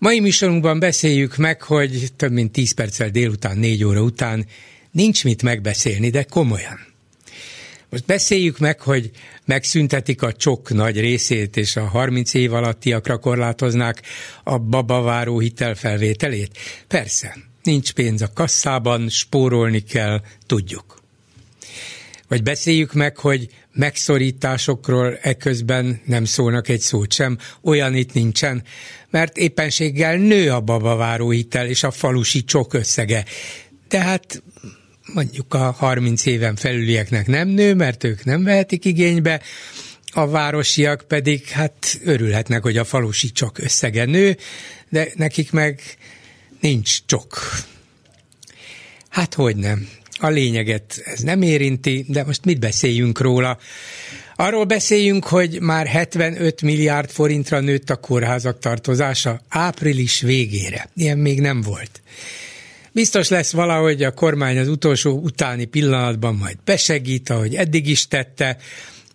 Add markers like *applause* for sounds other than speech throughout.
Mai műsorunkban beszéljük meg, hogy több mint 10 perccel délután, 4 óra után nincs mit megbeszélni, de komolyan. Most beszéljük meg, hogy megszüntetik a csok nagy részét, és a 30 év alattiakra korlátoznák a babaváró hitelfelvételét? Persze, nincs pénz a kasszában, spórolni kell, tudjuk. Vagy beszéljük meg, hogy megszorításokról eközben nem szólnak egy szót sem, olyan itt nincsen, mert éppenséggel nő a babaváró hitel és a falusi csok összege. Tehát mondjuk a 30 éven felülieknek nem nő, mert ők nem vehetik igénybe, a városiak pedig hát örülhetnek, hogy a falusi csok összege nő, de nekik meg nincs csok. Hát hogy nem. A lényeget ez nem érinti, de most mit beszéljünk róla? Arról beszéljünk, hogy már 75 milliárd forintra nőtt a kórházak tartozása április végére. Ilyen még nem volt. Biztos lesz valahogy a kormány az utolsó utáni pillanatban majd besegít, ahogy eddig is tette,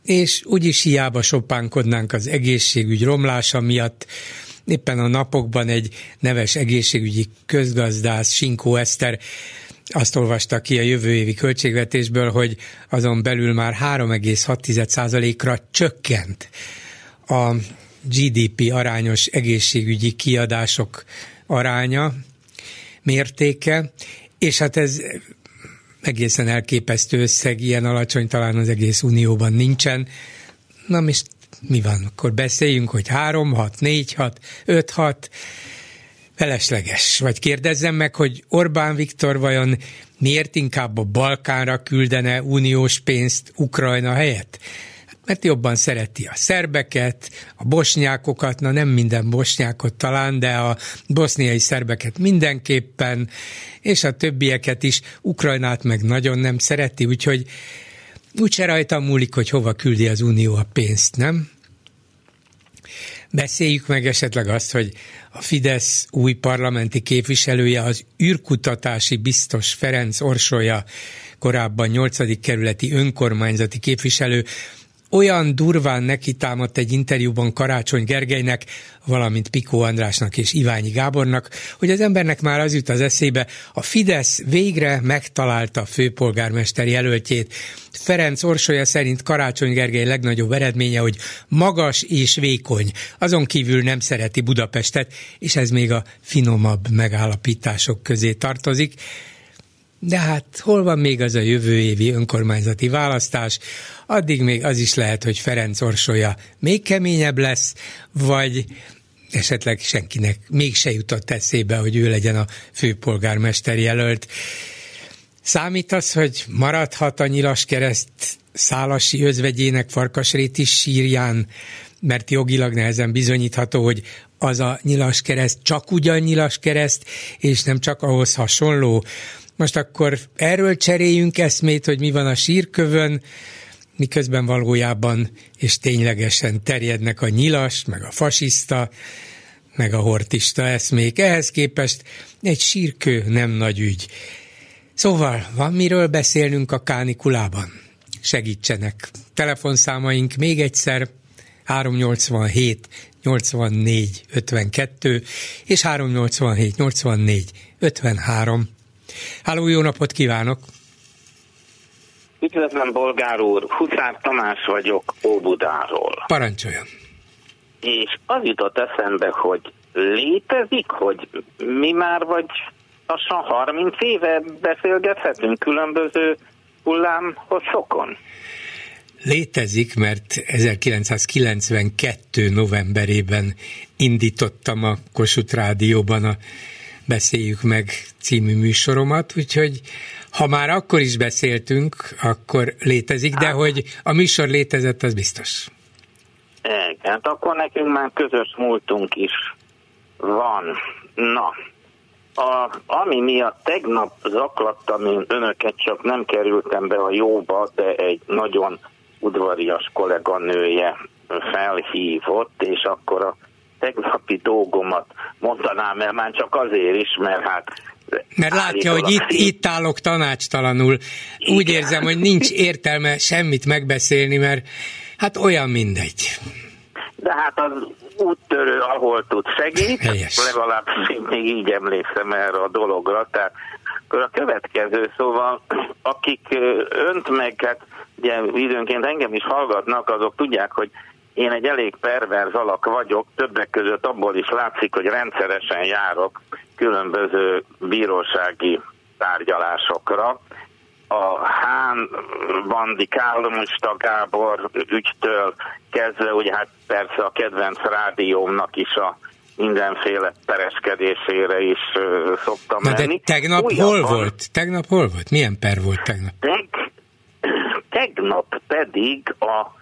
és úgyis hiába sopánkodnánk az egészségügy romlása miatt. Éppen a napokban egy neves egészségügyi közgazdász, Sinkó Eszter azt olvasta ki a jövő évi költségvetésből, hogy azon belül már 3,6%-ra csökkent a GDP arányos egészségügyi kiadások aránya, mértéke, és hát ez egészen elképesztő összeg, ilyen alacsony talán az egész unióban nincsen. Na most mi van? Akkor beszéljünk, hogy 3, 6, 4, 6, 5, 6, felesleges. Vagy kérdezzem meg, hogy Orbán Viktor vajon miért inkább a Balkánra küldene uniós pénzt Ukrajna helyett? mert jobban szereti a szerbeket, a bosnyákokat, na nem minden bosnyákot talán, de a boszniai szerbeket mindenképpen, és a többieket is, Ukrajnát meg nagyon nem szereti, úgyhogy úgyse rajta múlik, hogy hova küldi az Unió a pénzt, nem? Beszéljük meg esetleg azt, hogy a Fidesz új parlamenti képviselője, az űrkutatási biztos Ferenc Orsolya, korábban 8. kerületi önkormányzati képviselő, olyan durván neki támadt egy interjúban Karácsony Gergelynek, valamint Pikó Andrásnak és Iványi Gábornak, hogy az embernek már az jut az eszébe, a Fidesz végre megtalálta a főpolgármester jelöltjét. Ferenc Orsolya szerint Karácsony Gergely legnagyobb eredménye, hogy magas és vékony, azon kívül nem szereti Budapestet, és ez még a finomabb megállapítások közé tartozik. De hát hol van még az a jövő évi önkormányzati választás? Addig még az is lehet, hogy Ferenc Orsolya még keményebb lesz, vagy esetleg senkinek még se jutott eszébe, hogy ő legyen a főpolgármester jelölt. Számít az, hogy maradhat a nyilas kereszt Szálasi özvegyének Farkasréti sírján, mert jogilag nehezen bizonyítható, hogy az a nyilas kereszt csak ugyan nyilas kereszt, és nem csak ahhoz hasonló. Most akkor erről cseréljünk eszmét, hogy mi van a sírkövön, miközben valójában és ténylegesen terjednek a nyilas, meg a fasiszta, meg a hortista eszmék. Ehhez képest egy sírkő nem nagy ügy. Szóval van miről beszélnünk a kánikulában? Segítsenek. Telefonszámaink még egyszer 387 84 52 és 387 84 53. Háló, jó napot kívánok! Üdvözlöm, Bolgár úr! Huszár Tamás vagyok Óbudáról. Parancsoljon! És az jutott eszembe, hogy létezik, hogy mi már vagy lassan 30 éve beszélgethetünk különböző hullámhosszokon? Létezik, mert 1992. novemberében indítottam a Kossuth Rádióban a Beszéljük meg című műsoromat, úgyhogy ha már akkor is beszéltünk, akkor létezik, de hogy a műsor létezett, az biztos. Igen, hát akkor nekünk már közös múltunk is van. Na, A, ami miatt tegnap zaklattam én önöket, csak nem kerültem be a jóba, de egy nagyon udvarias kolléganője felhívott, és akkor a tegnapi dolgomat mondanám el, már csak azért is, mert hát mert látja, hogy itt, itt állok tanácstalanul. Igen. Úgy érzem, hogy nincs értelme semmit megbeszélni, mert hát olyan mindegy. De hát az úttörő, ahol tud segít, Helyes. legalábbis én még így emlékszem erre a dologra, tehát a következő, szóval akik önt meg, hát ugye időnként engem is hallgatnak, azok tudják, hogy én egy elég perverz alak vagyok, többek között abból is látszik, hogy rendszeresen járok különböző bírósági tárgyalásokra. A Hán Bandi Kálomista Gábor ügytől kezdve, ugye hát persze a kedvenc rádiómnak is a mindenféle pereskedésére is uh, szoktam Na menni. De tegnap Újabban, hol volt? Tegnap hol volt? Milyen per volt tegnap? Teg, tegnap pedig a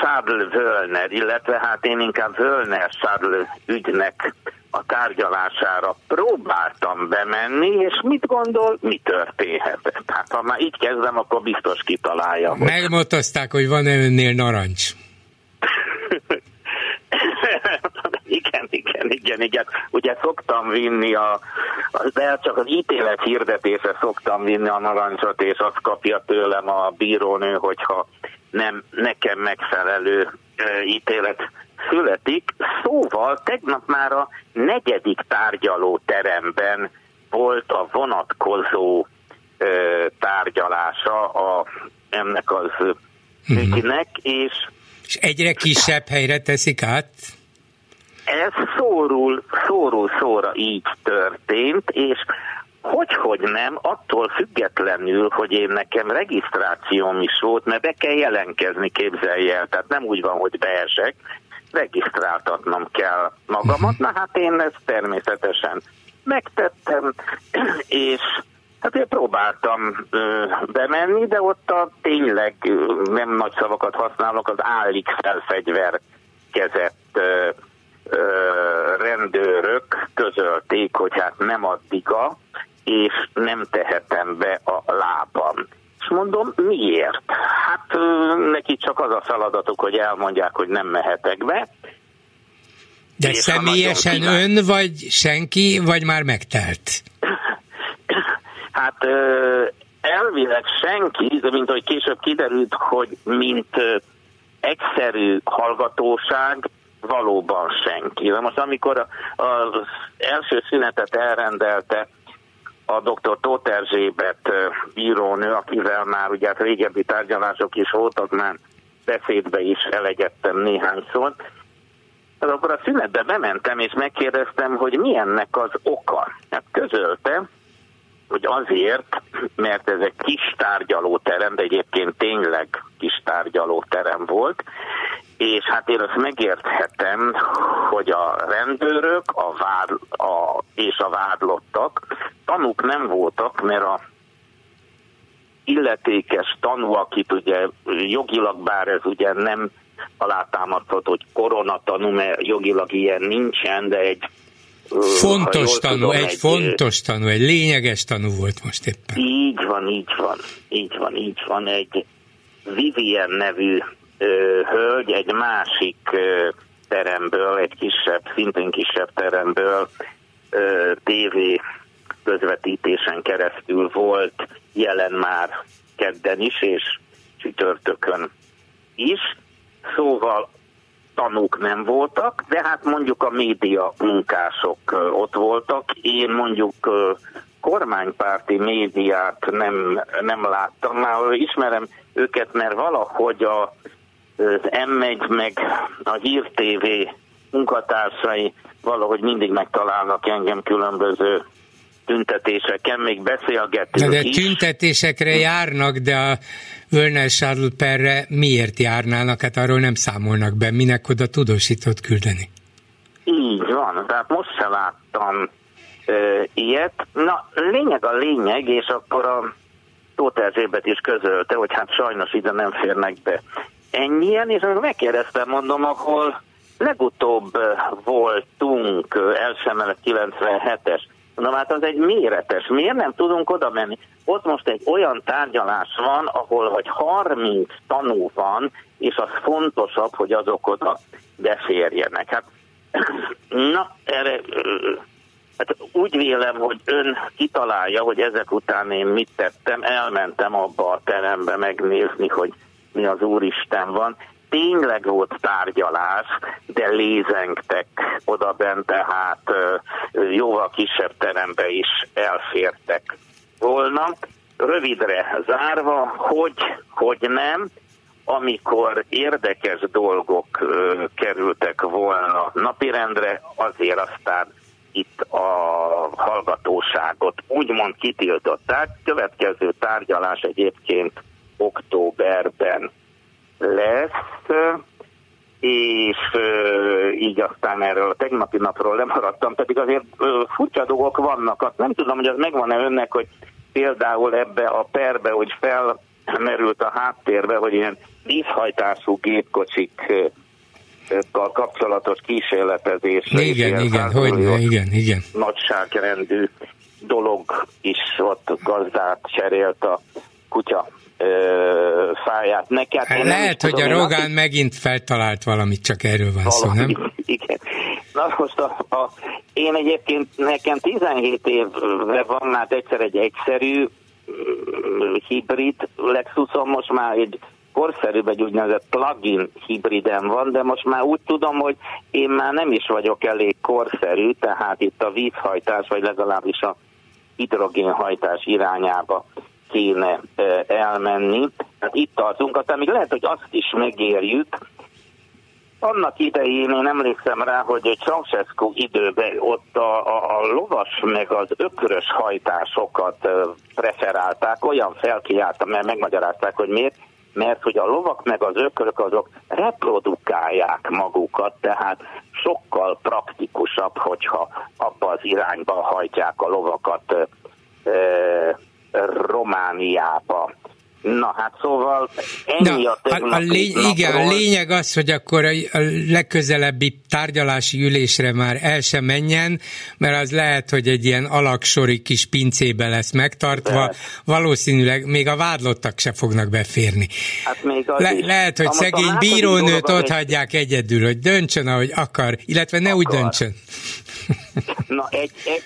Sadl Völner, illetve hát én inkább Völner Sadl ügynek a tárgyalására próbáltam bemenni, és mit gondol, mi történhetett? Hát ha már így kezdem, akkor biztos kitalálja. Hogy... Megmotozták, hogy van-e önnél narancs? *laughs* igen, igen, igen, igen. Ugye szoktam vinni a, de csak az ítélet hirdetése szoktam vinni a narancsot, és azt kapja tőlem a bírónő, hogyha nem nekem megfelelő ítélet születik. Szóval tegnap már a negyedik tárgyaló teremben volt a vonatkozó tárgyalása a, ennek az ügynek, és és egyre kisebb helyre teszik át? Ez szórul, szórul szóra így történt, és hogy, hogy nem, attól függetlenül, hogy én nekem regisztrációm is volt, mert be kell jelentkezni, képzelje el. Tehát nem úgy van, hogy beesek, regisztráltatnom kell magamat. Na hát én ezt természetesen megtettem, *clears throat* és hát én próbáltam ö, bemenni, de ott a tényleg nem nagy szavakat használok, az állik felfegyver kezett ö, ö, rendőrök közölték, hogy hát nem addiga, és nem tehetem be a lábam. És mondom, miért? Hát neki csak az a feladatuk, hogy elmondják, hogy nem mehetek be. De személyesen ön, vagy senki, vagy már megtelt? Hát elvileg senki, de mint ahogy később kiderült, hogy mint egyszerű hallgatóság, valóban senki. De most amikor az első szünetet elrendelte a dr. Tóth Erzsébet bírónő, akivel már ugye hát régebbi tárgyalások is voltak, már beszédbe is elegyedtem néhányszor. Hát akkor a szünetbe bementem és megkérdeztem, hogy milyennek az oka. Hát közölte, hogy azért, mert ez egy kis tárgyalóterem, de egyébként tényleg kis tárgyalóterem volt, és hát én azt megérthetem, hogy a rendőrök a vád, a, és a vádlottak tanúk nem voltak, mert a illetékes tanú, akit ugye jogilag, bár ez ugye nem alátámasztott, hogy koronatanú, mert jogilag ilyen nincsen, de egy Fontos tanú, tudom, egy, egy fontos tanú, egy lényeges tanú volt most éppen. Így van, így van, így van, így van. Egy Vivien nevű hölgy egy másik teremből, egy kisebb, szintén kisebb teremből TV közvetítésen keresztül volt jelen már kedden is, és csütörtökön is. Szóval tanúk nem voltak, de hát mondjuk a média munkások ott voltak. Én mondjuk kormánypárti médiát nem, nem láttam, már ismerem őket, mert valahogy a, az M1 meg a Hír TV munkatársai valahogy mindig megtalálnak engem különböző tüntetéseken, még beszélgetünk de, de tüntetésekre járnak, de a Werner Charles perre miért járnának? Hát arról nem számolnak be. Minek oda tudósított küldeni? Így van, tehát most se láttam ö, ilyet. Na, lényeg a lényeg, és akkor a Tóth Erzsébet is közölte, hogy hát sajnos ide nem férnek be ennyien, és akkor megkérdeztem, mondom, ahol legutóbb voltunk, első 97-es Na hát az egy méretes. Miért nem tudunk oda menni? Ott most egy olyan tárgyalás van, ahol vagy 30 tanú van, és az fontosabb, hogy azok oda beférjenek. Hát, *clears throat* na, erre, hát úgy vélem, hogy ön kitalálja, hogy ezek után én mit tettem, elmentem abba a terembe megnézni, hogy mi az Úristen van. Tényleg volt tárgyalás, de lézengtek oda bent, tehát jóval kisebb terembe is elfértek volna. Rövidre zárva, hogy, hogy nem, amikor érdekes dolgok kerültek volna napirendre, azért aztán itt a hallgatóságot úgymond kitiltották. Következő tárgyalás egyébként októberben lesz, és így aztán erről a tegnapi napról lemaradtam, pedig azért furcsa dolgok vannak. Azt nem tudom, hogy az megvan-e önnek, hogy például ebbe a perbe, hogy felmerült a háttérbe, hogy ilyen vízhajtású gépkocsik kapcsolatos kísérletezés. Igen, igen, hogy igen, igen. Nagyságrendű dolog is ott gazdát cserélt a kutya fáját. Neked, hát lehet, tudom, hogy a Rogán aki... megint feltalált valamit, csak erről van szó, nem? *laughs* Igen. Na most a, a, én egyébként nekem 17 évre van, hát egyszer egy egyszerű hibrid Lexuson, most már egy korszerűbb egy úgynevezett plugin hibriden van, de most már úgy tudom, hogy én már nem is vagyok elég korszerű, tehát itt a vízhajtás, vagy legalábbis a hidrogénhajtás irányába kéne elmenni. Hát itt tartunk, aztán még lehet, hogy azt is megérjük, annak idején én emlékszem rá, hogy Ceausescu időben ott a, a, a lovas meg az ökörös hajtásokat preferálták, olyan felkiáltam, mert megmagyarázták, hogy miért, mert hogy a lovak meg az ökörök azok reprodukálják magukat, tehát sokkal praktikusabb, hogyha abba az irányba hajtják a lovakat Romániába. Na hát szóval ennyi Na, a a, a lény, Igen, a lényeg az, hogy akkor a, a legközelebbi tárgyalási ülésre már el sem menjen, mert az lehet, hogy egy ilyen alaksori kis pincébe lesz megtartva, de. valószínűleg még a vádlottak se fognak beférni. Hát még az Le, lehet, hogy szegény bírónőt ott hagyják egyedül, hogy döntsön, ahogy akar, illetve ne akar. úgy döntsön. Na, egy, egy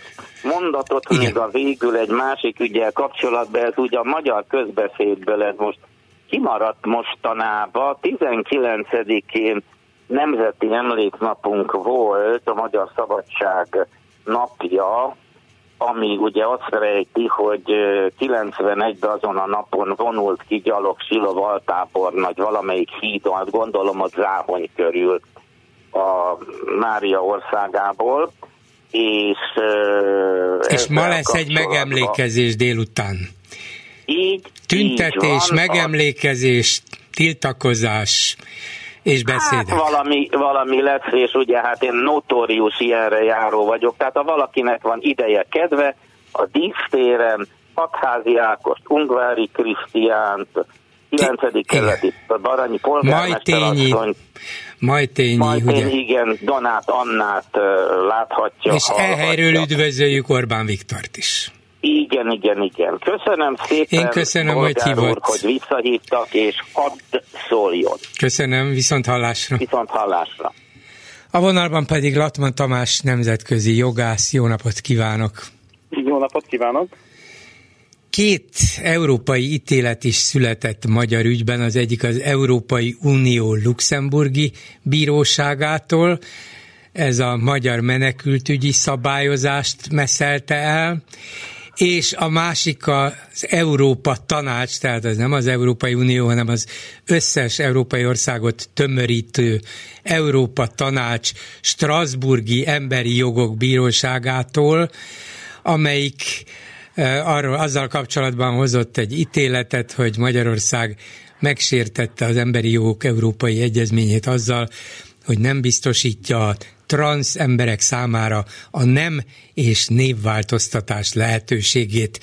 mondatot Igen. még a végül egy másik ügyel kapcsolatban, ez ugye a magyar közbeszédből ez most kimaradt mostanában, 19-én Nemzeti Emléknapunk volt, a Magyar Szabadság napja, ami ugye azt rejti, hogy 91-ben azon a napon vonult ki gyalog Silov nagy valamelyik hídon, azt gondolom a Záhony körül a Mária országából, és... És ma lesz egy megemlékezés délután. Így, Tüntetés, így van, megemlékezés, tiltakozás és beszédek. Hát valami, valami lesz, és ugye hát én notórius ilyenre járó vagyok, tehát ha valakinek van ideje, kedve, a dísztéren, Hatházi Ákost, Ungvári Krisztiánt, 9. kerületi Baranyi polgármester asszony, Majtényi, Majtényi ugye? igen, Donát Annát uh, láthatja. És ehelyről üdvözöljük Orbán Viktort is. Igen, igen, igen. Köszönöm szépen, Én köszönöm, hogy hívott. Úr, hogy visszahívtak, és hadd szóljon. Köszönöm, viszont hallásra. Viszont hallásra. A vonalban pedig Latman Tamás nemzetközi jogász. Jó napot kívánok! Jó napot kívánok! Két európai ítélet is született magyar ügyben, az egyik az Európai Unió luxemburgi bíróságától, ez a magyar menekültügyi szabályozást meszelte el, és a másik az Európa Tanács, tehát az nem az Európai Unió, hanem az összes európai országot tömörítő Európa Tanács Strasburgi Emberi Jogok Bíróságától, amelyik arról azzal kapcsolatban hozott egy ítéletet, hogy Magyarország megsértette az emberi jogok európai egyezményét azzal, hogy nem biztosítja a transz emberek számára a nem és névváltoztatás lehetőségét.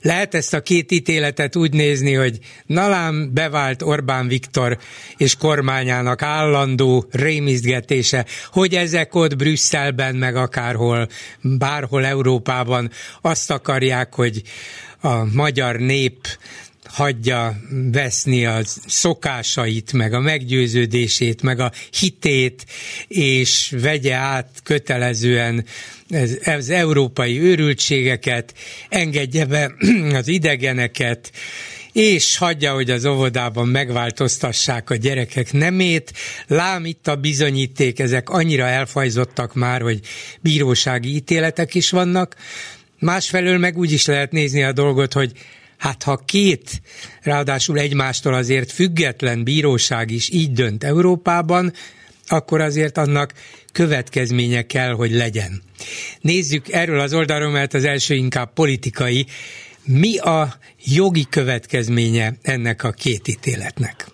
Lehet ezt a két ítéletet úgy nézni, hogy nalám bevált Orbán Viktor és kormányának állandó rémizgetése, hogy ezek ott Brüsszelben, meg akárhol, bárhol Európában azt akarják, hogy a magyar nép hagyja veszni a szokásait, meg a meggyőződését, meg a hitét, és vegye át kötelezően az európai őrültségeket, engedje be *clears throat* az idegeneket, és hagyja, hogy az óvodában megváltoztassák a gyerekek nemét. Lám itt a bizonyíték, ezek annyira elfajzottak már, hogy bírósági ítéletek is vannak. Másfelől meg úgy is lehet nézni a dolgot, hogy Hát ha két, ráadásul egymástól azért független bíróság is így dönt Európában, akkor azért annak következménye kell, hogy legyen. Nézzük erről az oldalról, mert az első inkább politikai. Mi a jogi következménye ennek a két ítéletnek?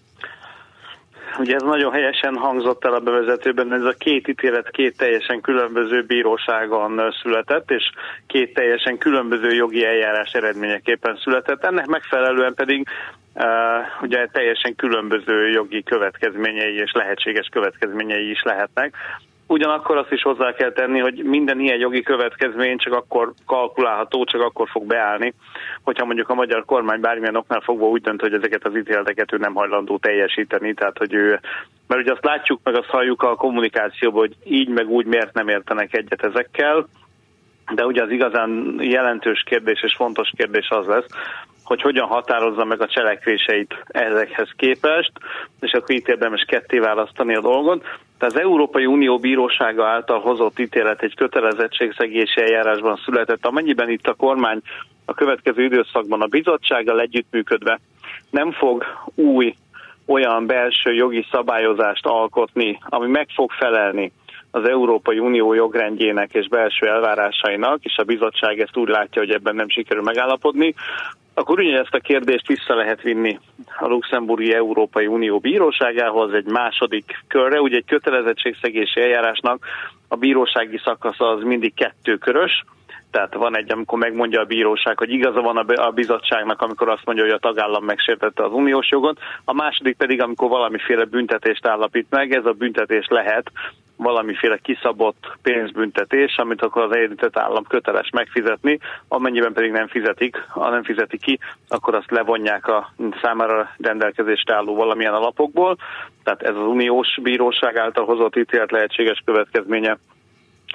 Ugye ez nagyon helyesen hangzott el a bevezetőben, ez a két ítélet két teljesen különböző bíróságon született, és két teljesen különböző jogi eljárás eredményeképpen született. Ennek megfelelően pedig uh, ugye teljesen különböző jogi következményei és lehetséges következményei is lehetnek. Ugyanakkor azt is hozzá kell tenni, hogy minden ilyen jogi következmény csak akkor kalkulálható, csak akkor fog beállni, hogyha mondjuk a magyar kormány bármilyen oknál fogva úgy dönt, hogy ezeket az ítéleteket ő nem hajlandó teljesíteni, tehát hogy ő, mert ugye azt látjuk, meg azt halljuk a kommunikációban, hogy így meg úgy miért nem értenek egyet ezekkel, de ugye az igazán jelentős kérdés és fontos kérdés az lesz, hogy hogyan határozza meg a cselekvéseit ezekhez képest, és akkor itt érdemes ketté választani a dolgot. Tehát az Európai Unió bírósága által hozott ítélet egy kötelezettségszegési eljárásban született, amennyiben itt a kormány a következő időszakban a bizottsággal együttműködve nem fog új olyan belső jogi szabályozást alkotni, ami meg fog felelni az Európai Unió jogrendjének és belső elvárásainak, és a bizottság ezt úgy látja, hogy ebben nem sikerül megállapodni, akkor ugyanezt a kérdést vissza lehet vinni a Luxemburgi Európai Unió bíróságához egy második körre. Ugye egy kötelezettségszegési eljárásnak a bírósági szakasza az mindig kettőkörös, tehát van egy, amikor megmondja a bíróság, hogy igaza van a bizottságnak, amikor azt mondja, hogy a tagállam megsértette az uniós jogot. A második pedig, amikor valamiféle büntetést állapít meg, ez a büntetés lehet valamiféle kiszabott pénzbüntetés, amit akkor az érintett állam köteles megfizetni, amennyiben pedig nem fizetik, ha nem fizeti ki, akkor azt levonják a számára rendelkezésre álló valamilyen alapokból. Tehát ez az uniós bíróság által hozott ítélet lehetséges következménye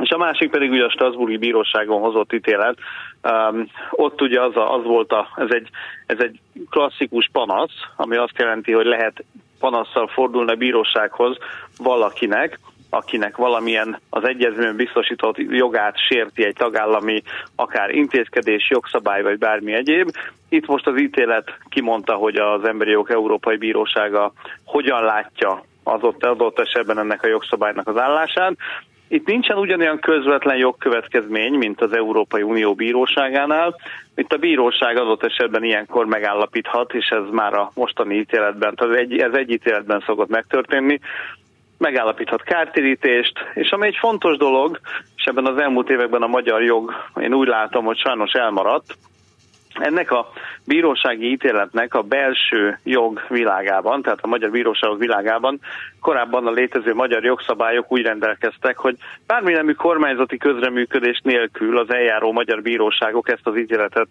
és a másik pedig ugye a Strasburgi Bíróságon hozott ítélet. Um, ott ugye az, a, az volt a, ez egy, ez egy klasszikus panasz, ami azt jelenti, hogy lehet panasszal fordulni a bírósághoz valakinek, akinek valamilyen az egyezményben biztosított jogát sérti egy tagállami akár intézkedés, jogszabály vagy bármi egyéb. Itt most az ítélet kimondta, hogy az Emberi Jog Európai Bírósága hogyan látja az ott adott esetben ennek a jogszabálynak az állását, itt nincsen ugyanolyan közvetlen jogkövetkezmény, mint az Európai Unió bíróságánál. Itt a bíróság adott esetben ilyenkor megállapíthat, és ez már a mostani ítéletben, tehát egy, ez egy ítéletben szokott megtörténni, megállapíthat kártérítést, és ami egy fontos dolog, és ebben az elmúlt években a magyar jog, én úgy látom, hogy sajnos elmaradt, ennek a bírósági ítéletnek a belső jog világában, tehát a magyar bíróságok világában korábban a létező magyar jogszabályok úgy rendelkeztek, hogy bármilyenű kormányzati közreműködés nélkül az eljáró magyar bíróságok ezt az ítéletet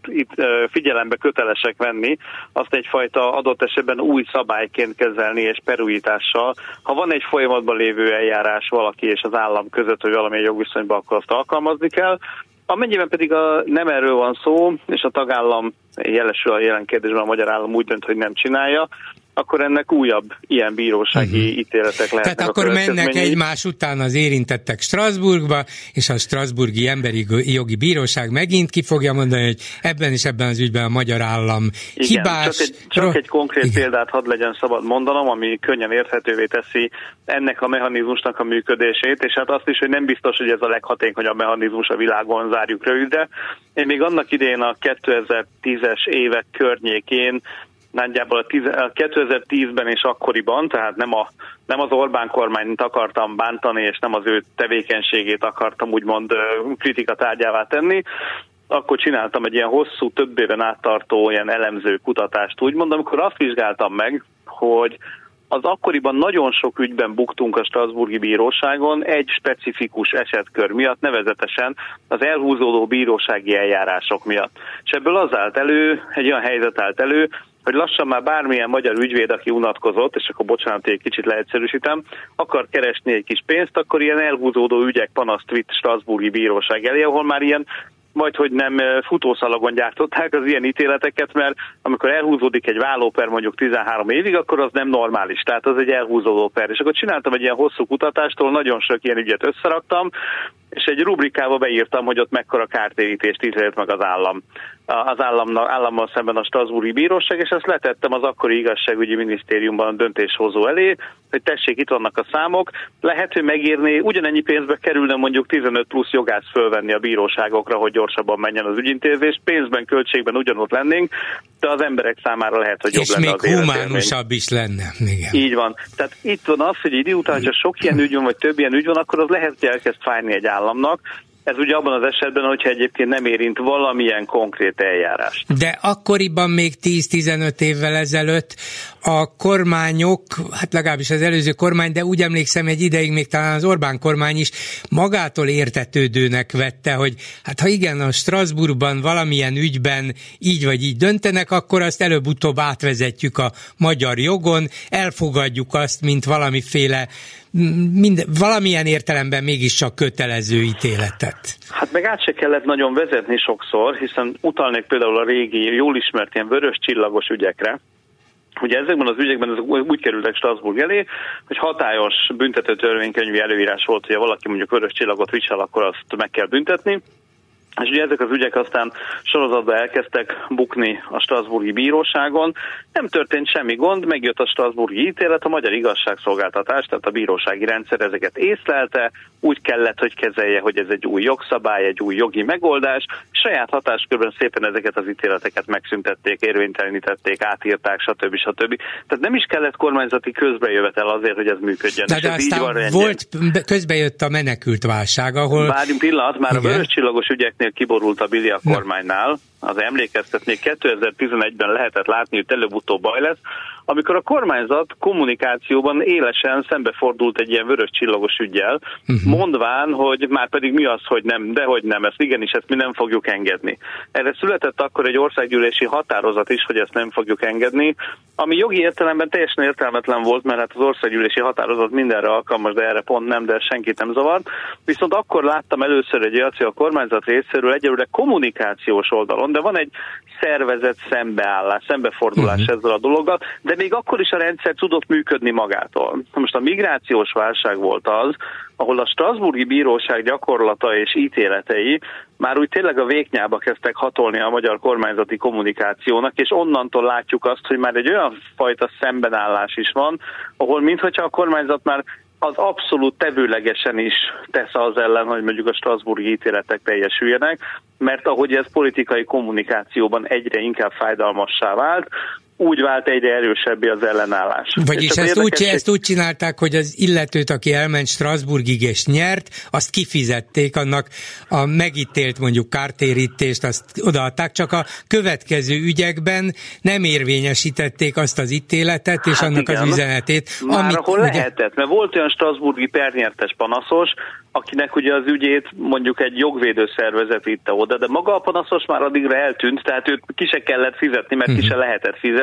figyelembe kötelesek venni, azt egyfajta adott esetben új szabályként kezelni és perújítással. Ha van egy folyamatban lévő eljárás valaki és az állam között, hogy valamilyen jogviszonyban, akkor azt alkalmazni kell, Amennyiben pedig a, nem erről van szó, és a tagállam jelesül a jelen kérdésben a magyar állam úgy dönt, hogy nem csinálja, akkor ennek újabb ilyen bírósági uh-huh. ítéletek lehetnek. Tehát akkor mennek egymás után az érintettek Strasbourgba, és a Strasburgi Emberi Jogi Bíróság megint ki fogja mondani, hogy ebben és ebben az ügyben a magyar állam Igen, hibás. Csak egy, csak egy konkrét Igen. példát hadd legyen szabad mondanom, ami könnyen érthetővé teszi ennek a mechanizmusnak a működését, és hát azt is, hogy nem biztos, hogy ez a leghatékonyabb mechanizmus a világon, zárjuk rövidre. Én még annak idején a 2010-es évek környékén nagyjából a 2010-ben és akkoriban, tehát nem, a, nem az Orbán kormányt akartam bántani, és nem az ő tevékenységét akartam úgymond kritika tárgyává tenni, akkor csináltam egy ilyen hosszú, több éven áttartó ilyen elemző kutatást, úgymond, amikor azt vizsgáltam meg, hogy az akkoriban nagyon sok ügyben buktunk a Strasburgi Bíróságon egy specifikus esetkör miatt, nevezetesen az elhúzódó bírósági eljárások miatt. És ebből az állt elő, egy olyan helyzet állt elő, hogy lassan már bármilyen magyar ügyvéd, aki unatkozott, és akkor bocsánat, egy kicsit leegyszerűsítem, akar keresni egy kis pénzt, akkor ilyen elhúzódó ügyek panaszt vitt Strasburgi Bíróság elé, ahol már ilyen majd hogy nem futószalagon gyártották az ilyen ítéleteket, mert amikor elhúzódik egy vállóper mondjuk 13 évig, akkor az nem normális, tehát az egy elhúzódó per. És akkor csináltam egy ilyen hosszú kutatástól, nagyon sok ilyen ügyet összeraktam, és egy rubrikába beírtam, hogy ott mekkora kártérítést ítélt meg az állam az államnak, állammal szemben a Strasburgi Bíróság, és ezt letettem az akkori igazságügyi minisztériumban a döntéshozó elé, hogy tessék, itt vannak a számok, lehet, hogy megírni, ugyanennyi pénzbe kerülne mondjuk 15 plusz jogász fölvenni a bíróságokra, hogy gyorsabban menjen az ügyintézés, pénzben, költségben ugyanott lennénk, de az emberek számára lehet, hogy jobb és lenne az még humánusabb is lenne. Igen. Így van. Tehát itt van az, hogy idő után, ha sok ilyen ügy van, vagy több ilyen ügy van, akkor az lehet, hogy elkezd fájni egy államnak, ez ugye abban az esetben, hogyha egyébként nem érint valamilyen konkrét eljárást. De akkoriban még 10-15 évvel ezelőtt a kormányok, hát legalábbis az előző kormány, de úgy emlékszem egy ideig még talán az Orbán kormány is magától értetődőnek vette, hogy hát ha igen, a Strasbourgban valamilyen ügyben így vagy így döntenek, akkor azt előbb-utóbb átvezetjük a magyar jogon, elfogadjuk azt, mint valamiféle mind, valamilyen értelemben mégiscsak kötelező ítéletet. Hát meg át se kellett nagyon vezetni sokszor, hiszen utalnék például a régi, jól ismert ilyen vörös csillagos ügyekre, Ugye ezekben az ügyekben ezek úgy kerültek Strasbourg elé, hogy hatályos büntető törvénykönyvi előírás volt, hogy ha valaki mondjuk vörös csillagot visel, akkor azt meg kell büntetni. És ugye ezek az ügyek aztán sorozatban elkezdtek bukni a Strasburgi Bíróságon. Nem történt semmi gond, megjött a Strasburgi ítélet, a magyar igazságszolgáltatás, tehát a bírósági rendszer ezeket észlelte, úgy kellett, hogy kezelje, hogy ez egy új jogszabály, egy új jogi megoldás. Saját hatáskörben szépen ezeket az ítéleteket megszüntették, érvénytelenítették, átírták, stb. stb. Tehát nem is kellett kormányzati közbejövetel azért, hogy ez működjön. De, de aztán így van volt, közbejött a menekült válság, ahol... Várjunk pillanat, már Igen. a vörös csillagos ügyeknél kiborult a Billy a kormánynál, az emlékeztet, még 2011-ben lehetett látni, hogy előbb-utóbb baj lesz, amikor a kormányzat kommunikációban élesen szembefordult egy ilyen vörös csillagos ügyjel, uh-huh. mondván, hogy már pedig mi az, hogy nem, de hogy nem, ezt igenis, ezt mi nem fogjuk engedni. Erre született akkor egy országgyűlési határozat is, hogy ezt nem fogjuk engedni, ami jogi értelemben teljesen értelmetlen volt, mert hát az országgyűlési határozat mindenre alkalmas, de erre pont nem, de senkit nem zavart. Viszont akkor láttam először egy a kormányzat részéről egyelőre kommunikációs oldalon, de van egy szervezet szembeállás, szembefordulás uh-huh. ezzel a dologgal, de még akkor is a rendszer tudott működni magától. Most a migrációs válság volt az, ahol a Strasburgi Bíróság gyakorlata és ítéletei már úgy tényleg a véknyába kezdtek hatolni a magyar kormányzati kommunikációnak, és onnantól látjuk azt, hogy már egy olyan fajta szembenállás is van, ahol mintha a kormányzat már az abszolút tevőlegesen is tesz az ellen, hogy mondjuk a Strasburgi ítéletek teljesüljenek, mert ahogy ez politikai kommunikációban egyre inkább fájdalmassá vált, úgy vált egyre erősebbé az ellenállás. Vagyis ezt, érdekes, úgy, ezt úgy csinálták, hogy az illetőt, aki elment Strasbourgig és nyert, azt kifizették, annak a megítélt mondjuk kártérítést, azt odaadták, csak a következő ügyekben nem érvényesítették azt az ítéletet és hát annak igen, az üzenetét. Már amit, ahol ugye... lehetett, mert volt olyan Strasburgi pernyertes panaszos, akinek ugye az ügyét mondjuk egy jogvédő szervezet vitte oda, de maga a panaszos már addigra eltűnt, tehát őt ki se kellett fizetni, mert ki se mhm. lehetett fizetni,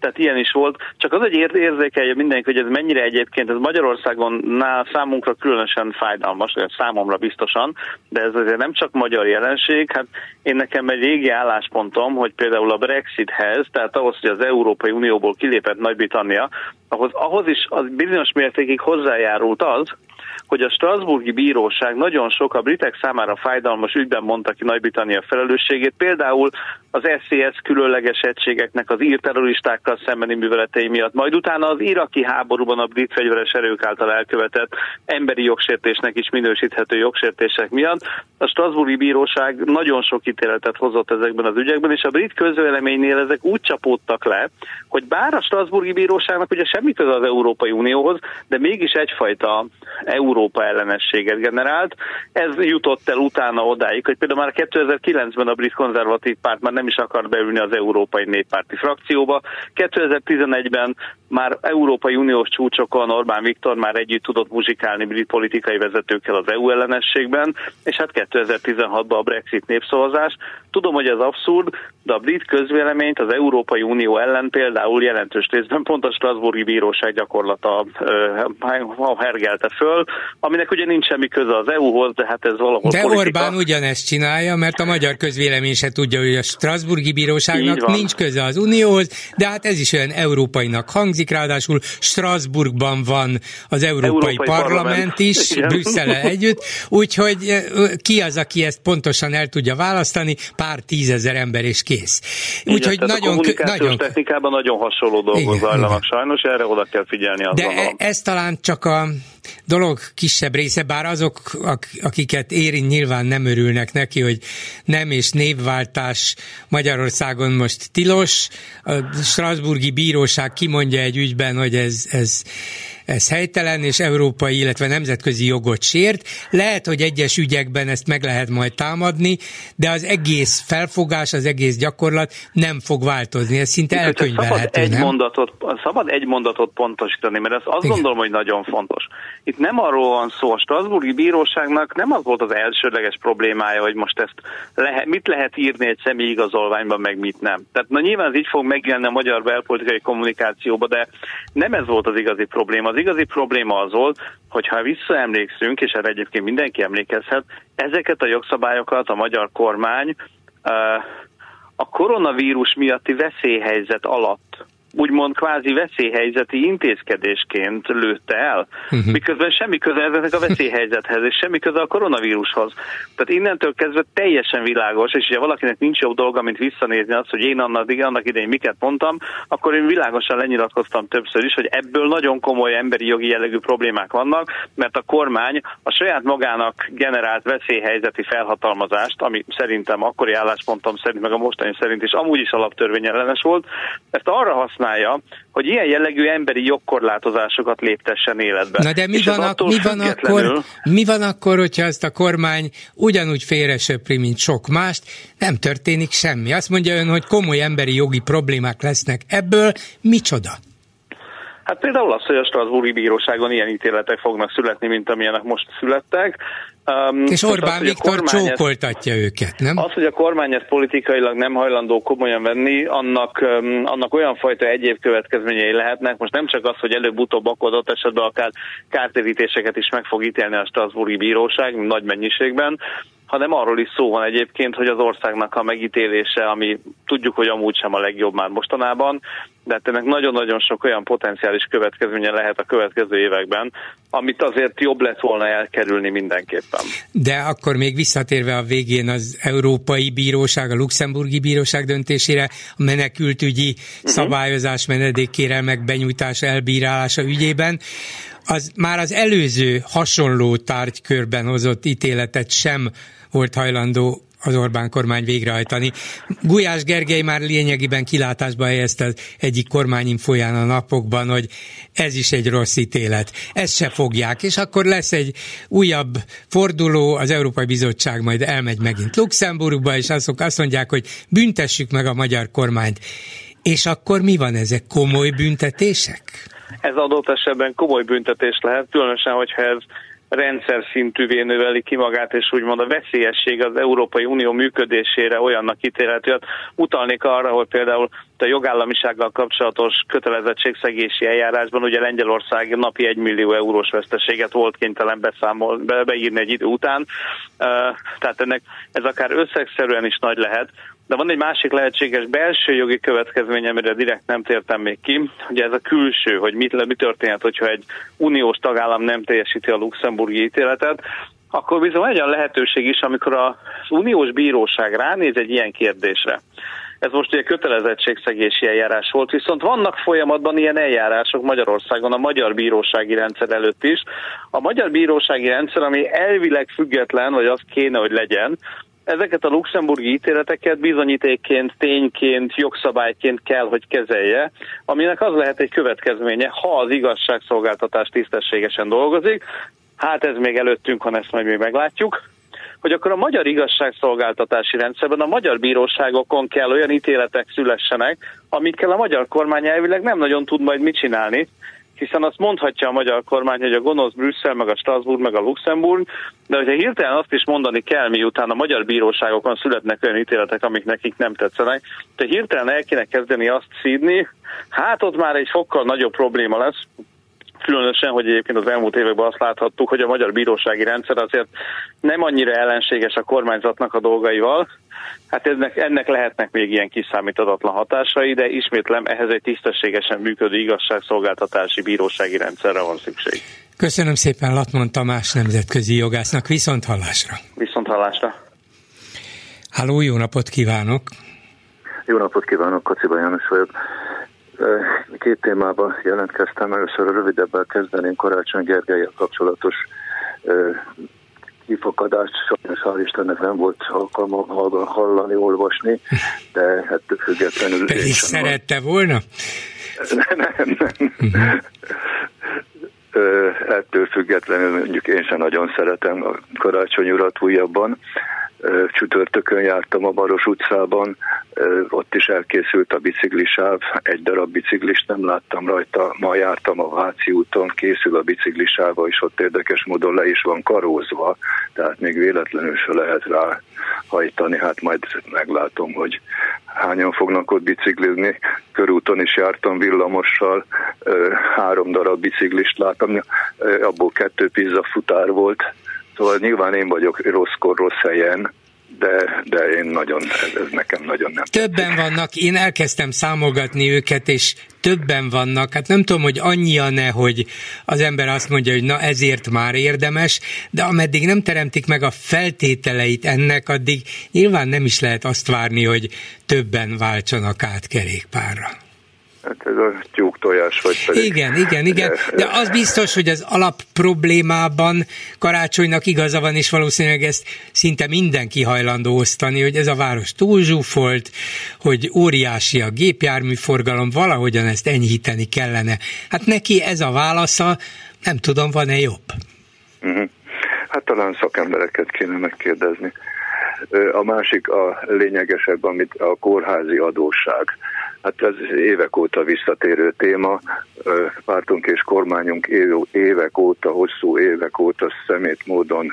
tehát ilyen is volt. Csak az, hogy érzékelje mindenki, hogy ez mennyire egyébként, ez Magyarországon nál számunkra különösen fájdalmas, számomra biztosan, de ez azért nem csak magyar jelenség, hát én nekem egy régi álláspontom, hogy például a Brexithez, tehát ahhoz, hogy az Európai Unióból kilépett Nagy-Britannia, ahhoz, ahhoz is az bizonyos mértékig hozzájárult az, hogy a Strasburgi Bíróság nagyon sok a britek számára fájdalmas ügyben mondta ki Nagy-Britannia felelősségét, például az SCS különleges egységeknek az írterroristákkal szembeni műveletei miatt, majd utána az iraki háborúban a brit fegyveres erők által elkövetett emberi jogsértésnek is minősíthető jogsértések miatt. A Strasburgi Bíróság nagyon sok ítéletet hozott ezekben az ügyekben, és a brit közvéleménynél ezek úgy csapódtak le, hogy bár a Strasburgi Bíróságnak ugye semmi köze az Európai Unióhoz, de mégis egyfajta Európa ellenességet generált. Ez jutott el utána odáig, hogy például már 2009-ben a brit konzervatív párt már nem is akart beülni az Európai Néppárti frakcióba. 2011-ben már Európai Uniós csúcsokon Orbán Viktor már együtt tudott muzsikálni brit politikai vezetőkkel az EU ellenességben, és hát 2016-ban a Brexit népszavazás. Tudom, hogy ez abszurd, de a brit közvéleményt az Európai Unió ellen például jelentős részben pont a Strasburgi Bíróság gyakorlata uh, hergelte föl, aminek ugye nincs semmi köze az EU-hoz, de hát ez valahol De politika. Orbán ugyanezt csinálja, mert a magyar közvélemény se tudja, hogy a Strasburgi Bíróságnak nincs köze az Unióhoz, de hát ez is olyan európainak hangzik, ráadásul Strasbourgban van az Európai, Európai Parlament, Parlament is, Brüsszel együtt, úgyhogy ki az, aki ezt pontosan el tudja választani, pár tízezer ember és kész. Úgyhogy nagyon, a nagyon technikában nagyon hasonló dolgok igen, zajlanak igen. sajnos, erre oda kell figyelni. De gondolom. ez talán csak a dolog kisebb része, bár azok, akiket érint, nyilván nem örülnek neki, hogy nem és névváltás Magyarországon most tilos. A Strasburgi Bíróság kimondja egy ügyben, hogy ez, ez ez helytelen és európai, illetve nemzetközi jogot sért. Lehet, hogy egyes ügyekben ezt meg lehet majd támadni, de az egész felfogás, az egész gyakorlat nem fog változni. Ez szinte elkönyvelhető, szabad nem? Egy mondatot, szabad egy mondatot pontosítani, mert ezt azt Igen. gondolom, hogy nagyon fontos. Itt nem arról van szó, a Strasburgi Bíróságnak nem az volt az elsődleges problémája, hogy most ezt lehet, mit lehet írni egy személyi igazolványban, meg mit nem. Tehát na nyilván ez így fog megjelenni a magyar belpolitikai kommunikációba, de nem ez volt az igazi probléma. Az igazi probléma az volt, hogy ha visszaemlékszünk, és erre egyébként mindenki emlékezhet, ezeket a jogszabályokat a magyar kormány a koronavírus miatti veszélyhelyzet alatt úgymond kvázi veszélyhelyzeti intézkedésként lőtte el, uh-huh. miközben semmi köze ezeknek a veszélyhelyzethez, és semmi köze a koronavírushoz. Tehát innentől kezdve teljesen világos, és ha valakinek nincs jobb dolga, mint visszanézni azt, hogy én annak, annak idején miket mondtam, akkor én világosan lenyilatkoztam többször is, hogy ebből nagyon komoly emberi jogi jellegű problémák vannak, mert a kormány a saját magának generált veszélyhelyzeti felhatalmazást, ami szerintem akkori álláspontom szerint, meg a mostani szerint is amúgy is alaptörvényellenes volt, ezt arra használ használja, hogy ilyen jellegű emberi jogkorlátozásokat léptessen életbe. Na de mi, van, ak- mi, van akkor, mi van akkor, hogyha ezt a kormány ugyanúgy félresöpri, mint sok mást, nem történik semmi. Azt mondja ön, hogy komoly emberi jogi problémák lesznek ebből, micsoda? Hát például az, hogy a Strasburgi Bíróságon ilyen ítéletek fognak születni, mint amilyenek most születtek. Um, és Orbán az, Viktor csókoltatja ezt, őket, nem? Az, hogy a kormány ezt politikailag nem hajlandó komolyan venni, annak, um, annak olyan fajta egyéb következményei lehetnek. Most nem csak az, hogy előbb-utóbb akkor adott esetben akár kártérítéseket is meg fog ítélni a Strasburgi Bíróság nagy mennyiségben, hanem arról is szó van egyébként, hogy az országnak a megítélése, ami tudjuk, hogy amúgy sem a legjobb már mostanában, de hát ennek nagyon-nagyon sok olyan potenciális következménye lehet a következő években, amit azért jobb lett volna elkerülni mindenképpen. De akkor még visszatérve a végén az Európai Bíróság, a Luxemburgi Bíróság döntésére, a menekültügyi uh-huh. szabályozás menedékkérelmek benyújtása, elbírálása ügyében, az már az előző hasonló tárgykörben hozott ítéletet sem volt hajlandó az Orbán kormány végrehajtani. Gulyás Gergely már lényegében kilátásba helyezte egyik kormányinfóján a napokban, hogy ez is egy rossz ítélet. Ezt se fogják, és akkor lesz egy újabb forduló, az Európai Bizottság majd elmegy megint Luxemburgba, és azok azt mondják, hogy büntessük meg a magyar kormányt. És akkor mi van ezek? Komoly büntetések? Ez adott esetben komoly büntetés lehet, különösen, hogyha ez rendszer szintűvé növeli ki magát, és úgymond a veszélyesség az Európai Unió működésére olyannak ítélhető. Hát utalnék arra, hogy például a jogállamisággal kapcsolatos kötelezettségszegési eljárásban ugye Lengyelország napi 1 millió eurós veszteséget volt kénytelen beszámol, be, beírni egy idő után. Tehát ennek ez akár összegszerűen is nagy lehet, De van egy másik lehetséges belső jogi következmény, amire direkt nem tértem még ki, hogy ez a külső, hogy mit, mi történhet, hogyha egy uniós tagállam nem teljesíti a luxemburgi ítéletet, akkor bizony egy olyan lehetőség is, amikor az uniós bíróság ránéz egy ilyen kérdésre. Ez most ugye kötelezettségszegési eljárás volt, viszont vannak folyamatban ilyen eljárások Magyarországon a magyar bírósági rendszer előtt is. A magyar bírósági rendszer, ami elvileg független, vagy az kéne, hogy legyen, ezeket a luxemburgi ítéleteket bizonyítékként, tényként, jogszabályként kell, hogy kezelje, aminek az lehet egy következménye, ha az igazságszolgáltatás tisztességesen dolgozik, hát ez még előttünk van, ezt majd még meglátjuk, hogy akkor a magyar igazságszolgáltatási rendszerben a magyar bíróságokon kell olyan ítéletek szülessenek, amikkel a magyar kormány elvileg nem nagyon tud majd mit csinálni, hiszen azt mondhatja a magyar kormány, hogy a gonosz Brüsszel, meg a Strasbourg, meg a Luxemburg, de hogyha hirtelen azt is mondani kell, miután a magyar bíróságokon születnek olyan ítéletek, amik nekik nem tetszenek, de hirtelen el kéne kezdeni azt szídni, hát ott már egy fokkal nagyobb probléma lesz, Különösen, hogy egyébként az elmúlt években azt láthattuk, hogy a magyar bírósági rendszer azért nem annyira ellenséges a kormányzatnak a dolgaival. Hát ennek, ennek lehetnek még ilyen kiszámíthatatlan hatásai, de ismétlem, ehhez egy tisztességesen működő igazságszolgáltatási bírósági rendszerre van szükség. Köszönöm szépen Latman Tamás nemzetközi jogásznak. Viszont hallásra. Viszont hallásra. Háló, jó napot kívánok! Jó napot kívánok, Kociba János vagyok. Két témába jelentkeztem, először a rövidebbel kezdeném Karácsony Gergelyel kapcsolatos kifakadást, sajnos hál' Istennek nem volt alkalma hallani, olvasni, de hát függetlenül... Pedig szerette volna? Nem, nem, nem. Uh-huh. Ettől függetlenül mondjuk én sem nagyon szeretem a karácsony urat újabban, csütörtökön jártam a Baros utcában, ott is elkészült a biciklisáv, egy darab biciklist nem láttam rajta, ma jártam a Váci úton, készül a biciklisáva, és ott érdekes módon le is van karózva, tehát még véletlenül se lehet rá hajtani, hát majd meglátom, hogy hányan fognak ott biciklizni. Körúton is jártam villamossal, három darab biciklist láttam, abból kettő pizza futár volt, Szóval nyilván én vagyok rosszkor, rossz helyen, de, de én nagyon, ez, ez nekem nagyon nem. Többen tetszik. vannak, én elkezdtem számolgatni őket, és többen vannak, hát nem tudom, hogy annyian-e, hogy az ember azt mondja, hogy na ezért már érdemes, de ameddig nem teremtik meg a feltételeit ennek, addig nyilván nem is lehet azt várni, hogy többen váltsanak át kerékpárra. Hát ez a tyúk tojás vagy pedig. Igen, igen, igen. De az biztos, hogy az alap problémában karácsonynak igaza van, és valószínűleg ezt szinte mindenki hajlandó osztani, hogy ez a város túlzsúfolt, hogy óriási a gépjárműforgalom, valahogyan ezt enyhíteni kellene. Hát neki ez a válasza, nem tudom, van-e jobb? Uh-huh. Hát talán szakembereket kéne megkérdezni. A másik a lényegesebb, amit a kórházi adósság Hát ez évek óta visszatérő téma. Pártunk és kormányunk évek óta, hosszú évek óta szemét módon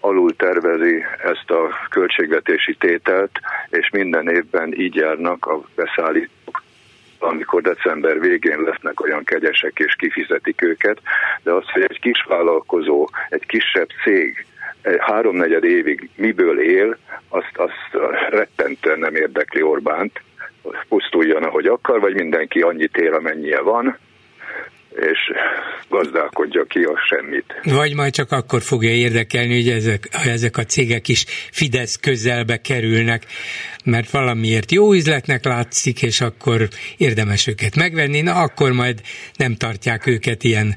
alul tervezi ezt a költségvetési tételt, és minden évben így járnak a beszállítók amikor december végén lesznek olyan kegyesek és kifizetik őket, de az, hogy egy kis vállalkozó, egy kisebb cég háromnegyed évig miből él, azt, azt rettentően nem érdekli Orbánt, pusztuljon, ahogy akar, vagy mindenki annyit ér, amennyie van, és gazdálkodja ki a semmit. Vagy majd csak akkor fogja érdekelni, hogy ezek, ezek a cégek is Fidesz közelbe kerülnek, mert valamiért jó üzletnek látszik, és akkor érdemes őket megvenni, na akkor majd nem tartják őket ilyen,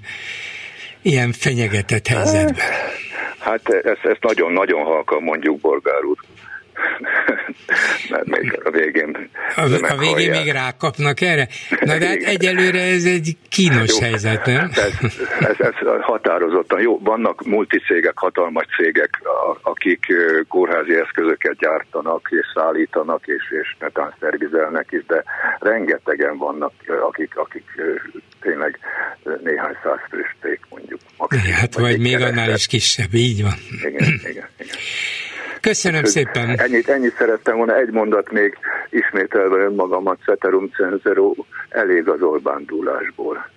ilyen fenyegetett helyzetben. Hát ezt, ezt nagyon-nagyon halkan mondjuk, Bolgár úr. Mert még a végén A, a végén még rákapnak erre? Na de hát egyelőre ez egy kínos jó, helyzet, nem? Ez, ez, ez határozottan jó. Vannak multicégek, hatalmas cégek, akik kórházi eszközöket gyártanak és szállítanak és, és netán szervizelnek is, de rengetegen vannak, akik, akik tényleg néhány száz fős cég mondjuk. Maximum, hát vagy, vagy még annál is kisebb, így van. Igen, igen, igen. Köszönöm szépen. Ennyit, ennyit szerettem volna, egy mondat még ismételve önmagamat, Ceterum Cenzero, elég az Orbán dúlásból.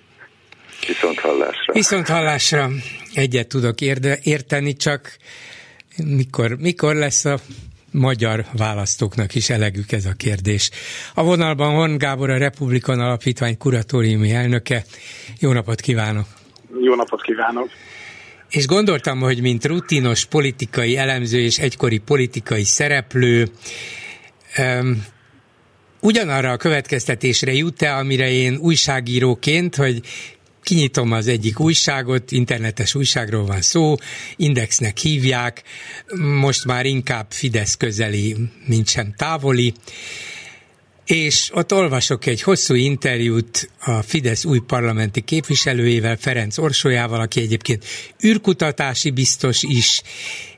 Viszont hallásra. Viszont hallásra. Egyet tudok érde, érteni, csak mikor, mikor lesz a magyar választóknak is elegük ez a kérdés. A vonalban Horn Gábor, a Republikan Alapítvány kuratóriumi elnöke. Jó napot kívánok! Jó napot kívánok! És gondoltam, hogy mint rutinos politikai elemző és egykori politikai szereplő, um, ugyanarra a következtetésre jut-e, amire én újságíróként, hogy kinyitom az egyik újságot, internetes újságról van szó, indexnek hívják, most már inkább Fidesz közeli, mint sem távoli, és ott olvasok egy hosszú interjút a Fidesz új parlamenti képviselőjével, Ferenc Orsolyával, aki egyébként űrkutatási biztos is,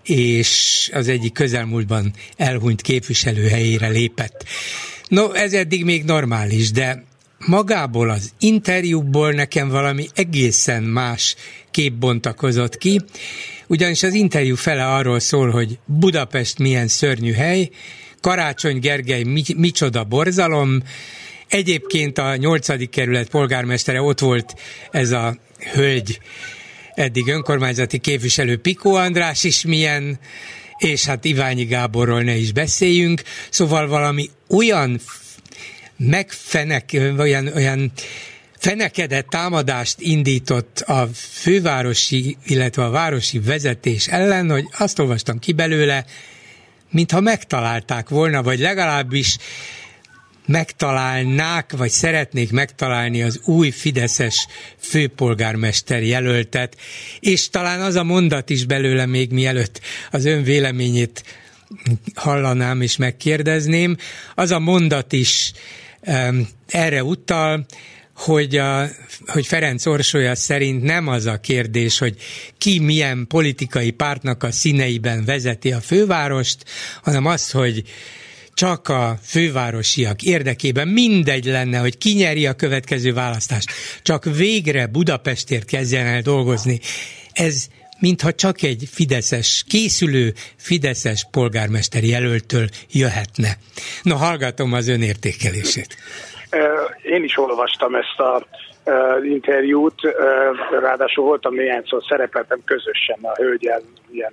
és az egyik közelmúltban elhunyt képviselő helyére lépett. No, ez eddig még normális, de magából az interjúból nekem valami egészen más kép bontakozott ki, ugyanis az interjú fele arról szól, hogy Budapest milyen szörnyű hely, Karácsony Gergely micsoda borzalom, egyébként a nyolcadik kerület polgármestere ott volt ez a hölgy, eddig önkormányzati képviselő Pikó András is milyen, és hát Iványi Gáborról ne is beszéljünk, szóval valami olyan megfenek, olyan, olyan fenekedett támadást indított a fővárosi, illetve a városi vezetés ellen, hogy azt olvastam ki belőle, mintha megtalálták volna, vagy legalábbis megtalálnák, vagy szeretnék megtalálni az új Fideszes főpolgármester jelöltet, és talán az a mondat is belőle még mielőtt az ön véleményét hallanám és megkérdezném, az a mondat is um, erre utal, hogy, a, hogy Ferenc Orsolya szerint nem az a kérdés, hogy ki milyen politikai pártnak a színeiben vezeti a fővárost, hanem az, hogy csak a fővárosiak érdekében mindegy lenne, hogy ki nyeri a következő választást, csak végre Budapestért kezdjen el dolgozni. Ez mintha csak egy fideszes, készülő fideszes polgármester jelöltől jöhetne. Na, hallgatom az ön értékelését. Én is olvastam ezt a interjút, ráadásul voltam néhányszor szerepeltem közösen a hölgyel ilyen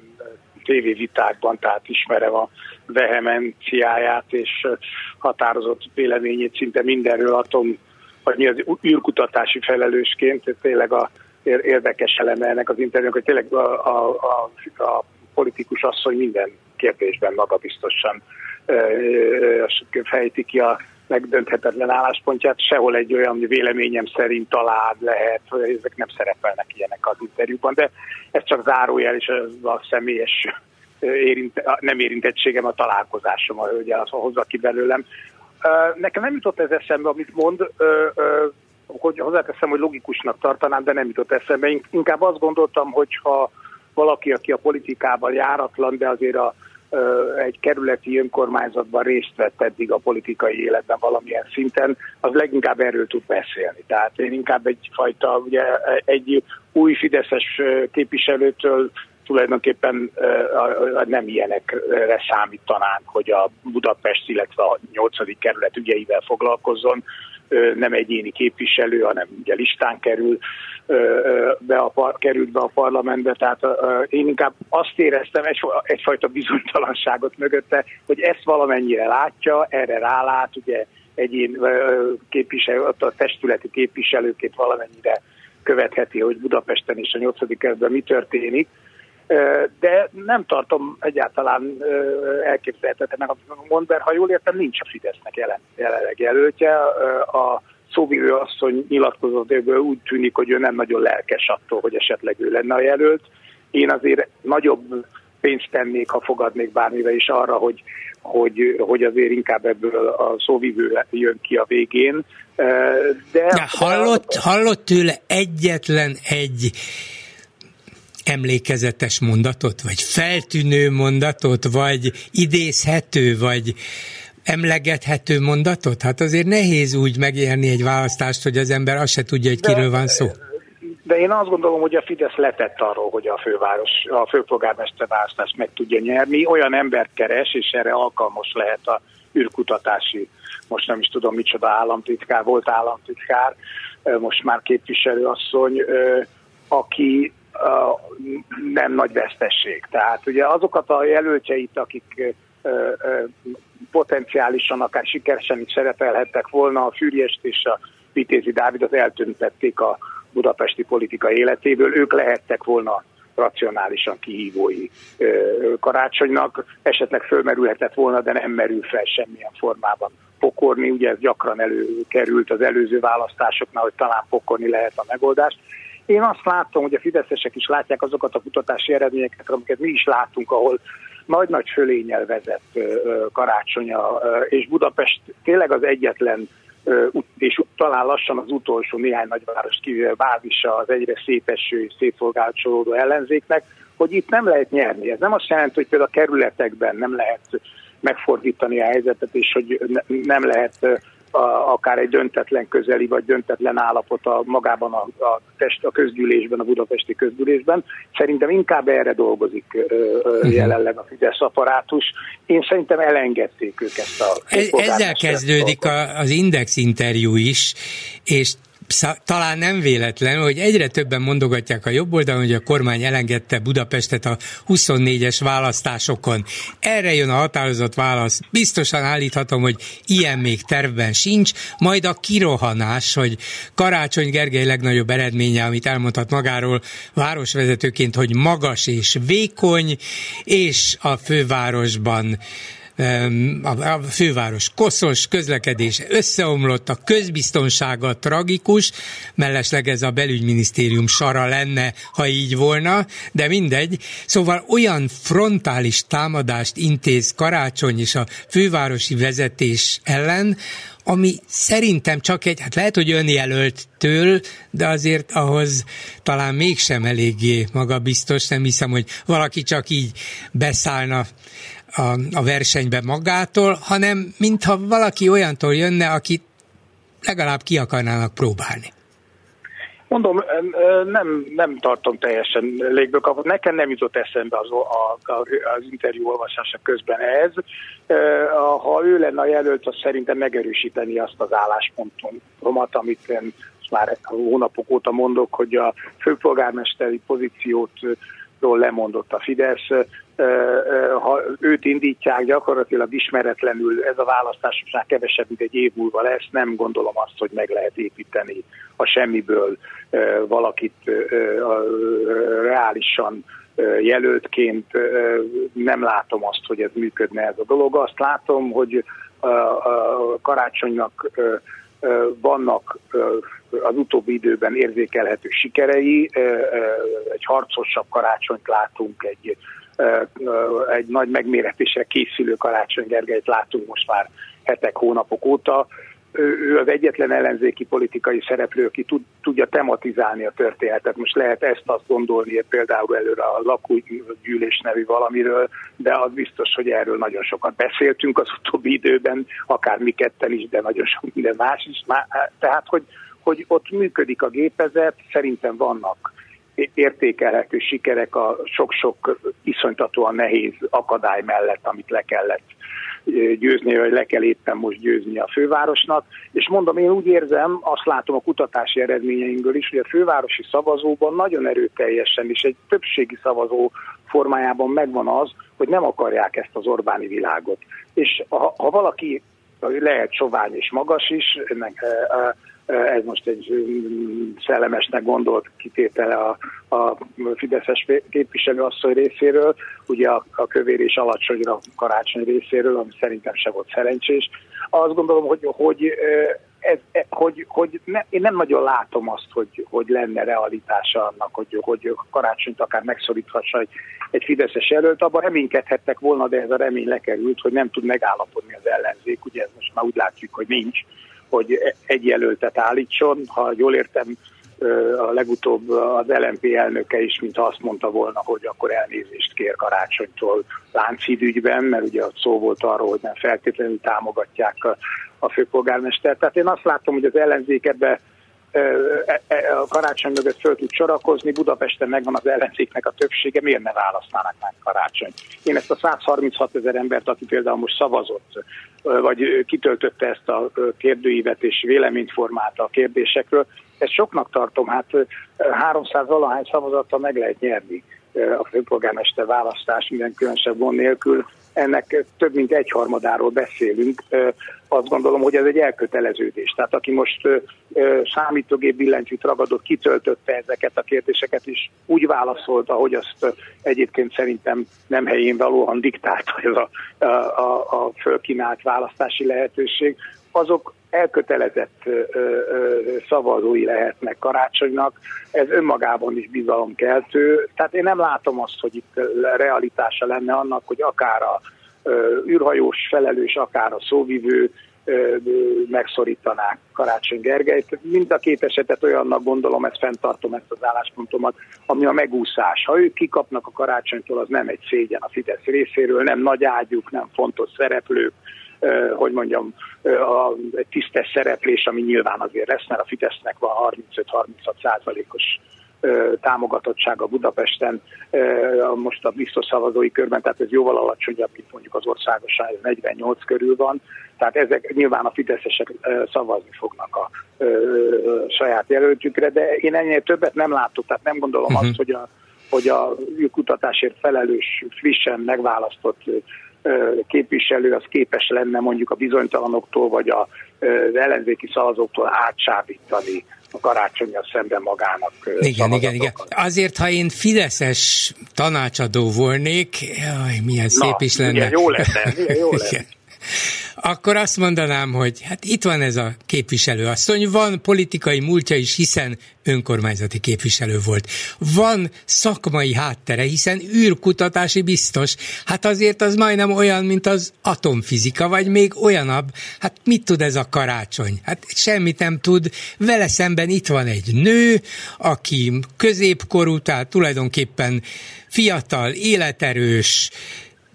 tévévitákban, tehát ismerem a vehemenciáját és határozott véleményét szinte mindenről atom, vagy mi az űrkutatási felelősként, tényleg a érdekes eleme ennek az interjúnak, hogy tényleg a, a, a, a politikus asszony minden kérdésben magabiztosan fejti ki a megdönthetetlen álláspontját, sehol egy olyan véleményem szerint talán lehet, hogy ezek nem szerepelnek ilyenek az interjúban, de ez csak zárójel, és a személyes érint, nem érintettségem a találkozásom a hölgyel, az hozza ki belőlem. Nekem nem jutott ez eszembe, amit mond, hogy hozzáteszem, hogy logikusnak tartanám, de nem jutott eszembe. Inkább azt gondoltam, hogy ha valaki, aki a politikával járatlan, de azért a egy kerületi önkormányzatban részt vett eddig a politikai életben valamilyen szinten, az leginkább erről tud beszélni. Tehát én inkább egyfajta, ugye egy új Fideszes képviselőtől tulajdonképpen nem ilyenekre számítanánk, hogy a Budapest, illetve a nyolcadik kerület ügyeivel foglalkozzon, nem egyéni képviselő, hanem ugye listán kerül, be a par, került be a parlamentbe, tehát én inkább azt éreztem egy, egyfajta bizonytalanságot mögötte, hogy ezt valamennyire látja, erre rálát, ugye egyén képviselő, a testületi képviselőként valamennyire követheti, hogy Budapesten és a 8. kerületben mi történik, de nem tartom egyáltalán elképzelhetetlenek a mond, mert ha jól értem, nincs a Fidesznek jelen, jelenleg jelöltje. A szóvívő asszony nyilatkozatéből úgy tűnik, hogy ő nem nagyon lelkes attól, hogy esetleg ő lenne a jelölt. Én azért nagyobb pénzt tennék, ha fogadnék bármivel is arra, hogy, hogy, hogy azért inkább ebből a szóvivő jön ki a végén. De, De hallott, hallott tőle egyetlen egy emlékezetes mondatot, vagy feltűnő mondatot, vagy idézhető, vagy emlegethető mondatot? Hát azért nehéz úgy megélni egy választást, hogy az ember azt se tudja, hogy kiről van szó. De én azt gondolom, hogy a Fidesz letett arról, hogy a főváros, a főpolgármester választást meg tudja nyerni. Olyan embert keres, és erre alkalmas lehet a űrkutatási, most nem is tudom micsoda államtitkár, volt államtitkár, most már képviselőasszony, aki nem nagy vesztesség. Tehát ugye azokat a jelöltjeit, akik potenciálisan akár sikeresen is szerepelhettek volna, a Füriyest és a Vitézi Dávidot eltüntették a budapesti politika életéből, ők lehettek volna racionálisan kihívói karácsonynak, esetleg fölmerülhetett volna, de nem merül fel semmilyen formában pokorni, ugye ez gyakran előkerült az előző választásoknál, hogy talán pokorni lehet a megoldást. Én azt látom, hogy a fideszesek is látják azokat a kutatási eredményeket, amiket mi is látunk, ahol nagy-nagy fölényel vezet karácsonya, és Budapest tényleg az egyetlen és talán lassan az utolsó néhány nagyváros kivéve bázisa az egyre széteső és szétszolgáltsolódó ellenzéknek, hogy itt nem lehet nyerni. Ez nem azt jelenti, hogy például a kerületekben nem lehet megfordítani a helyzetet, és hogy nem lehet a, akár egy döntetlen közeli vagy döntetlen állapot a, magában a, a, test, a közgyűlésben, a budapesti közgyűlésben. Szerintem inkább erre dolgozik uh-huh. jelenleg a Fidesz apparátus. Én szerintem elengedték ők ezt a... E, ezzel kezdődik a, az Index interjú is, és talán nem véletlen, hogy egyre többen mondogatják a jobb oldalon, hogy a kormány elengedte Budapestet a 24-es választásokon. Erre jön a határozott válasz. Biztosan állíthatom, hogy ilyen még tervben sincs. Majd a kirohanás, hogy Karácsony Gergely legnagyobb eredménye, amit elmondhat magáról városvezetőként, hogy magas és vékony, és a fővárosban a főváros koszos, közlekedés összeomlott, a közbiztonsága tragikus, mellesleg ez a belügyminisztérium sara lenne, ha így volna, de mindegy. Szóval olyan frontális támadást intéz Karácsony és a fővárosi vezetés ellen, ami szerintem csak egy, hát lehet, hogy önjelölttől, de azért ahhoz talán mégsem eléggé magabiztos, nem hiszem, hogy valaki csak így beszállna a, a versenybe magától, hanem mintha valaki olyantól jönne, akit legalább ki akarnának próbálni. Mondom, nem, nem tartom teljesen légből kapott. Nekem nem jutott eszembe az, a, az interjú olvasása közben ez. Ha ő lenne a jelölt, az szerintem megerősíteni azt az álláspontomat, amit én már hónapok óta mondok, hogy a főpolgármesteri pozíciót lemondott a Fidesz, ha őt indítják gyakorlatilag ismeretlenül, ez a választás már kevesebb, mint egy év múlva lesz, nem gondolom azt, hogy meg lehet építeni a semmiből valakit reálisan jelöltként. Nem látom azt, hogy ez működne ez a dolog. Azt látom, hogy a karácsonynak vannak az utóbbi időben érzékelhető sikerei, egy harcosabb karácsonyt látunk, egy, egy nagy megméretésre készülő Karácsony Gergelyt látunk most már hetek, hónapok óta. Ő az egyetlen ellenzéki politikai szereplő, aki tud, tudja tematizálni a történetet. Most lehet ezt azt gondolni például előre a lakógyűlés nevű valamiről, de az biztos, hogy erről nagyon sokat beszéltünk az utóbbi időben, akár mi ketten is, de nagyon sok minden más is. Tehát, hogy hogy ott működik a gépezet, szerintem vannak értékelhető sikerek a sok-sok iszonytatóan nehéz akadály mellett, amit le kellett győzni, vagy le kell éppen most győzni a fővárosnak. És mondom, én úgy érzem, azt látom a kutatási eredményeinkből is, hogy a fővárosi szavazóban nagyon erőteljesen és egy többségi szavazó formájában megvan az, hogy nem akarják ezt az Orbáni világot. És ha, ha valaki lehet sovány és magas is, ennek, ez most egy szellemesnek gondolt kitétele a, a Fideszes képviselőasszony részéről, ugye a, a kövér és alacsonyra karácsony részéről, ami szerintem se volt szerencsés. Azt gondolom, hogy, hogy ez, hogy, hogy ne, én nem nagyon látom azt, hogy, hogy lenne realitása annak, hogy, hogy karácsonyt akár megszoríthatsa egy, egy Fideszes jelölt. Abban reménykedhettek volna, de ez a remény lekerült, hogy nem tud megállapodni az ellenzék. Ugye ez most már úgy látjuk, hogy nincs hogy egy jelöltet állítson. Ha jól értem, a legutóbb az LNP elnöke is, mint azt mondta volna, hogy akkor elnézést kér karácsonytól Lánchíd mert ugye szó volt arról, hogy nem feltétlenül támogatják a, a. Tehát én azt látom, hogy az ellenzék ebbe a karácsony mögött föl tud sorakozni, Budapesten megvan az ellenzéknek a többsége, miért ne választanak meg karácsony? Én ezt a 136 ezer embert, aki például most szavazott, vagy kitöltötte ezt a kérdőívet és véleményt formálta a kérdésekről, ezt soknak tartom, hát 300 valahány szavazattal meg lehet nyerni a főpolgármester választás minden különösebb gond nélkül. Ennek több mint egyharmadáról beszélünk, azt gondolom, hogy ez egy elköteleződés. Tehát aki most számítógép billentyűt ragadott, kitöltötte ezeket a kérdéseket, és úgy válaszolta, hogy azt egyébként szerintem nem helyén valóan diktálta ez a, a, a, fölkínált választási lehetőség, azok elkötelezett szavazói lehetnek karácsonynak, ez önmagában is bizalomkeltő. Tehát én nem látom azt, hogy itt realitása lenne annak, hogy akár a űrhajós felelős, akár a szóvivő megszorítanák Karácsony Gergelyt. Mind a két esetet olyannak gondolom, ezt fenntartom, ezt az álláspontomat, ami a megúszás. Ha ők kikapnak a karácsonytól, az nem egy szégyen a Fidesz részéről, nem nagy ágyuk, nem fontos szereplők, hogy mondjam, a, tisztes szereplés, ami nyilván azért lesz, mert a Fidesznek van 35-36 százalékos támogatottsága Budapesten most a biztos szavazói körben, tehát ez jóval alacsonyabb, mint mondjuk az országosan, ez 48 körül van. Tehát ezek nyilván a fideszesek szavazni fognak a saját jelöltjükre, de én ennél többet nem látok, tehát nem gondolom uh-huh. azt, hogy a, hogy a kutatásért felelős, frissen megválasztott képviselő az képes lenne mondjuk a bizonytalanoktól vagy az ellenzéki szavazóktól átsábítani a karácsonyjal szemben magának. Igen, igen, igen. Azért, ha én Fideszes tanácsadó volnék, jaj, milyen szép Na, is lenne. Milyen jó lenne, *laughs* milyen jó lenne akkor azt mondanám, hogy hát itt van ez a képviselőasszony, van politikai múltja is, hiszen önkormányzati képviselő volt. Van szakmai háttere, hiszen űrkutatási biztos. Hát azért az majdnem olyan, mint az atomfizika, vagy még olyanabb. Hát mit tud ez a karácsony? Hát semmit nem tud. Vele szemben itt van egy nő, aki középkorú, tehát tulajdonképpen fiatal, életerős,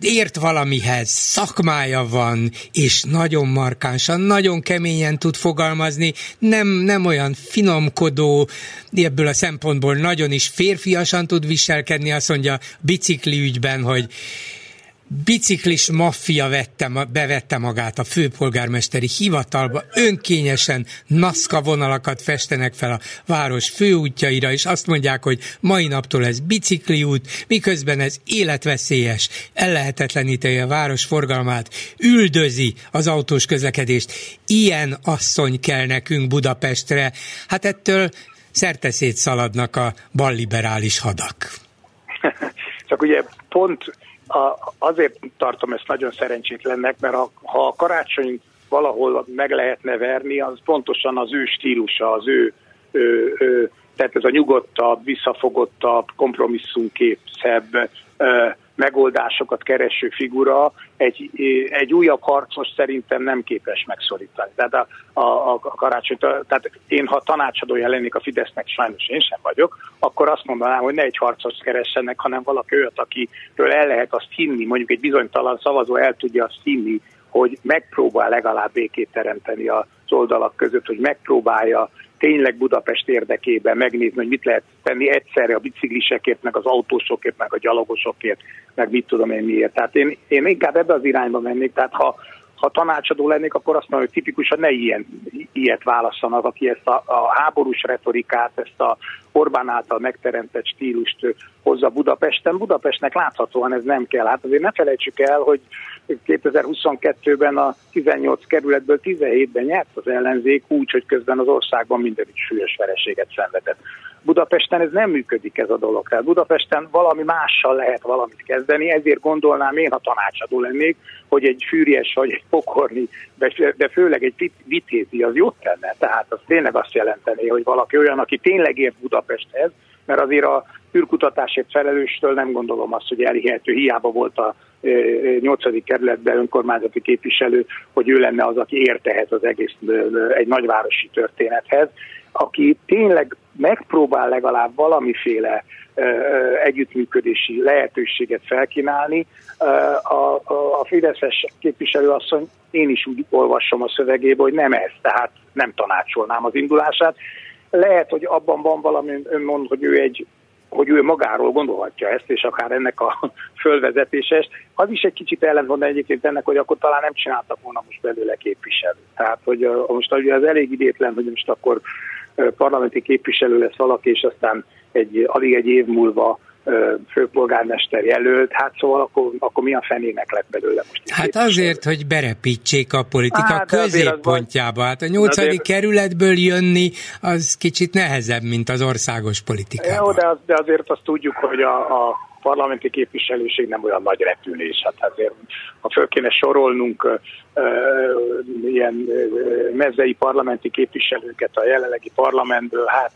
ért valamihez, szakmája van, és nagyon markánsan, nagyon keményen tud fogalmazni, nem, nem olyan finomkodó, ebből a szempontból nagyon is férfiasan tud viselkedni, azt mondja bicikli ügyben, hogy biciklis maffia vette, bevette magát a főpolgármesteri hivatalba, önkényesen naszka vonalakat festenek fel a város főútjaira, és azt mondják, hogy mai naptól ez bicikliút, miközben ez életveszélyes, ellehetetleníti a város forgalmát, üldözi az autós közlekedést. Ilyen asszony kell nekünk Budapestre. Hát ettől szerteszét szaladnak a balliberális hadak. *laughs* Csak ugye pont a, azért tartom ezt nagyon szerencsétlennek, mert ha, ha a karácsony valahol meg lehetne verni, az pontosan az ő stílusa, az ő, ő, ő tehát ez a nyugodtabb, visszafogottabb, kompromisszumképszebb, megoldásokat kereső figura egy, egy újabb harcos szerintem nem képes megszorítani. Tehát a, a, a karácsony, tehát én ha tanácsadója lennék a Fidesznek, sajnos én sem vagyok, akkor azt mondanám, hogy ne egy harcos keressenek, hanem valaki olyat, akiről el lehet azt hinni, mondjuk egy bizonytalan szavazó el tudja azt hinni, hogy megpróbál legalább békét teremteni az oldalak között, hogy megpróbálja tényleg Budapest érdekében megnézni, hogy mit lehet tenni egyszerre a biciklisekért, meg az autósokért, meg a gyalogosokért, meg mit tudom én miért. Tehát én, én inkább ebbe az irányba mennék, tehát ha, ha tanácsadó lennék, akkor azt mondom, hogy tipikusan ne ilyen, ilyet válasszanak, aki ezt a, a háborús retorikát, ezt a Orbán által megteremtett stílust hozza Budapesten. Budapestnek láthatóan ez nem kell. Hát azért ne felejtsük el, hogy 2022-ben a 18 kerületből 17-ben nyert az ellenzék úgy, hogy közben az országban mindenütt súlyos vereséget szenvedett. Budapesten ez nem működik ez a dolog. Tehát Budapesten valami mással lehet valamit kezdeni, ezért gondolnám én, ha tanácsadó lennék, hogy egy fűries vagy egy pokorni, de főleg egy vitézi az jót tenne. Tehát az tényleg azt jelenteni, hogy valaki olyan, aki tényleg ért Budapesthez, mert azért a űrkutatásért felelőstől nem gondolom azt, hogy elhihető, hiába volt a 8. kerületben önkormányzati képviselő, hogy ő lenne az, aki értehet az egész egy nagyvárosi történethez, aki tényleg megpróbál legalább valamiféle együttműködési lehetőséget felkínálni. A, a, a Fideszes képviselőasszony, én is úgy olvasom a szövegébe, hogy nem ez, tehát nem tanácsolnám az indulását. Lehet, hogy abban van valami, ön mond, hogy ő egy hogy ő magáról gondolhatja ezt, és akár ennek a *laughs* fölvezetéses. Az is egy kicsit ellentmond egyébként ennek, hogy akkor talán nem csináltak volna most belőle képviselő. Tehát, hogy most ugye az elég idétlen, hogy most akkor parlamenti képviselő lesz valaki, és aztán egy, alig egy év múlva főpolgármester jelölt, hát szóval akkor, akkor mi a fenének lett belőle most? Hát azért, hogy berepítsék a politika hát, középpontjába. Hát a nyolcadik azért... kerületből jönni, az kicsit nehezebb, mint az országos politikában. Jó, de, az, de azért azt tudjuk, hogy a, a parlamenti képviselőség nem olyan nagy repülés. Hát azért, ha föl kéne sorolnunk ilyen mezei parlamenti képviselőket a jelenlegi parlamentből, hát...